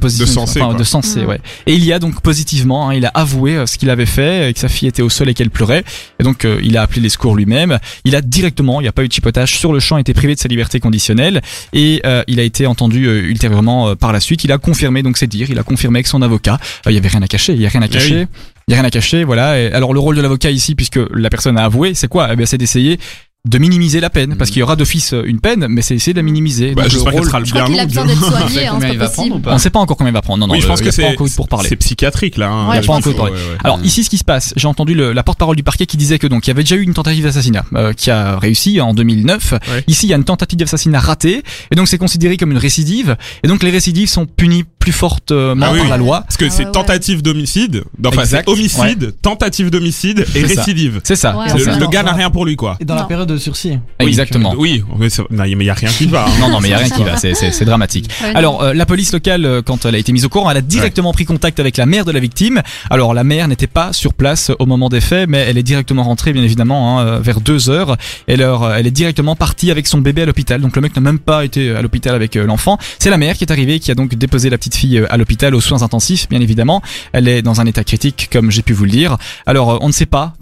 Speaker 4: sensé,
Speaker 2: ouais. Et il y a donc positivement, hein, il a avoué euh, ce qu'il avait fait, que sa fille était au sol et qu'elle pleurait. Et donc euh, il a appelé les secours lui-même. Il a directement, il n'y a pas eu de chipotage sur le champ, été privé de sa liberté conditionnelle et euh, il a été entendu euh, ultérieurement euh, par la suite. Il a confirmé donc c'est dire, il a confirmé avec son avocat. Euh, Il y avait rien à cacher, il y a rien à
Speaker 4: Eh
Speaker 2: cacher. Il y a rien à cacher, voilà. Et alors le rôle de l'avocat ici, puisque la personne a avoué, c'est quoi? Eh bien, c'est d'essayer de minimiser la peine, parce qu'il y aura d'office euh, une peine, mais c'est essayer de la minimiser.
Speaker 4: Bah,
Speaker 2: le
Speaker 4: J'espère qu'elle sera
Speaker 3: Je crois
Speaker 4: bien
Speaker 3: qu'il a
Speaker 4: longue.
Speaker 3: besoin d'être
Speaker 5: On
Speaker 3: soigné,
Speaker 5: sait
Speaker 3: hein,
Speaker 5: combien
Speaker 3: c'est
Speaker 5: il
Speaker 3: pas
Speaker 5: va prendre ou
Speaker 3: possible.
Speaker 5: pas
Speaker 2: on sait pas encore combien il va prendre. Non, non,
Speaker 4: Oui, je
Speaker 2: euh,
Speaker 4: pense que c'est
Speaker 2: pour parler.
Speaker 4: c'est psychiatrique là. hein.
Speaker 3: Ouais,
Speaker 2: Il y a
Speaker 3: je
Speaker 2: pas encore
Speaker 4: Ouais, ouais, ouais.
Speaker 2: Alors ici, ce qui se passe, j'ai entendu le- la porte-parole du parquet qui disait que donc il y avait déjà eu une tentative d'assassinat euh, qui a réussi en 2009.
Speaker 4: Ouais.
Speaker 2: Ici, il y a une tentative d'assassinat ratée, et donc c'est considéré comme une récidive. Et donc les récidives sont punies plus fortement
Speaker 4: Ah oui,
Speaker 2: par la loi.
Speaker 4: Parce que
Speaker 3: Ah
Speaker 4: c'est tentative d'homicide, enfin c'est homicide, tentative d'homicide et récidive.
Speaker 2: C'est ça.
Speaker 4: Le, le gars n'a rien pour lui quoi.
Speaker 6: Et dans la
Speaker 3: Non.
Speaker 6: période de sursis.
Speaker 2: Exactement.
Speaker 4: Oui, mais il y a rien qui va. hein.
Speaker 2: Non, non, mais il y a rien qui va. C'est, dramatique. Alors, euh, la police locale, euh, quand elle a été mise au courant, elle a directement pris contact avec la mère de la victime. Alors, la mère n'était pas sur place au moment des faits, mais elle est directement rentrée, bien évidemment, hein, euh, vers deux heures. Et leur, euh, elle est directement partie avec son bébé à l'hôpital. Donc, le mec n'a même pas été à l'hôpital avec euh, l'enfant. C'est la mère qui est arrivée, qui a donc déposé la petite fille euh, à l'hôpital aux soins intensifs, bien évidemment. Elle est dans un état critique, comme j'ai pu vous le dire. Alors, euh, on ne sait pas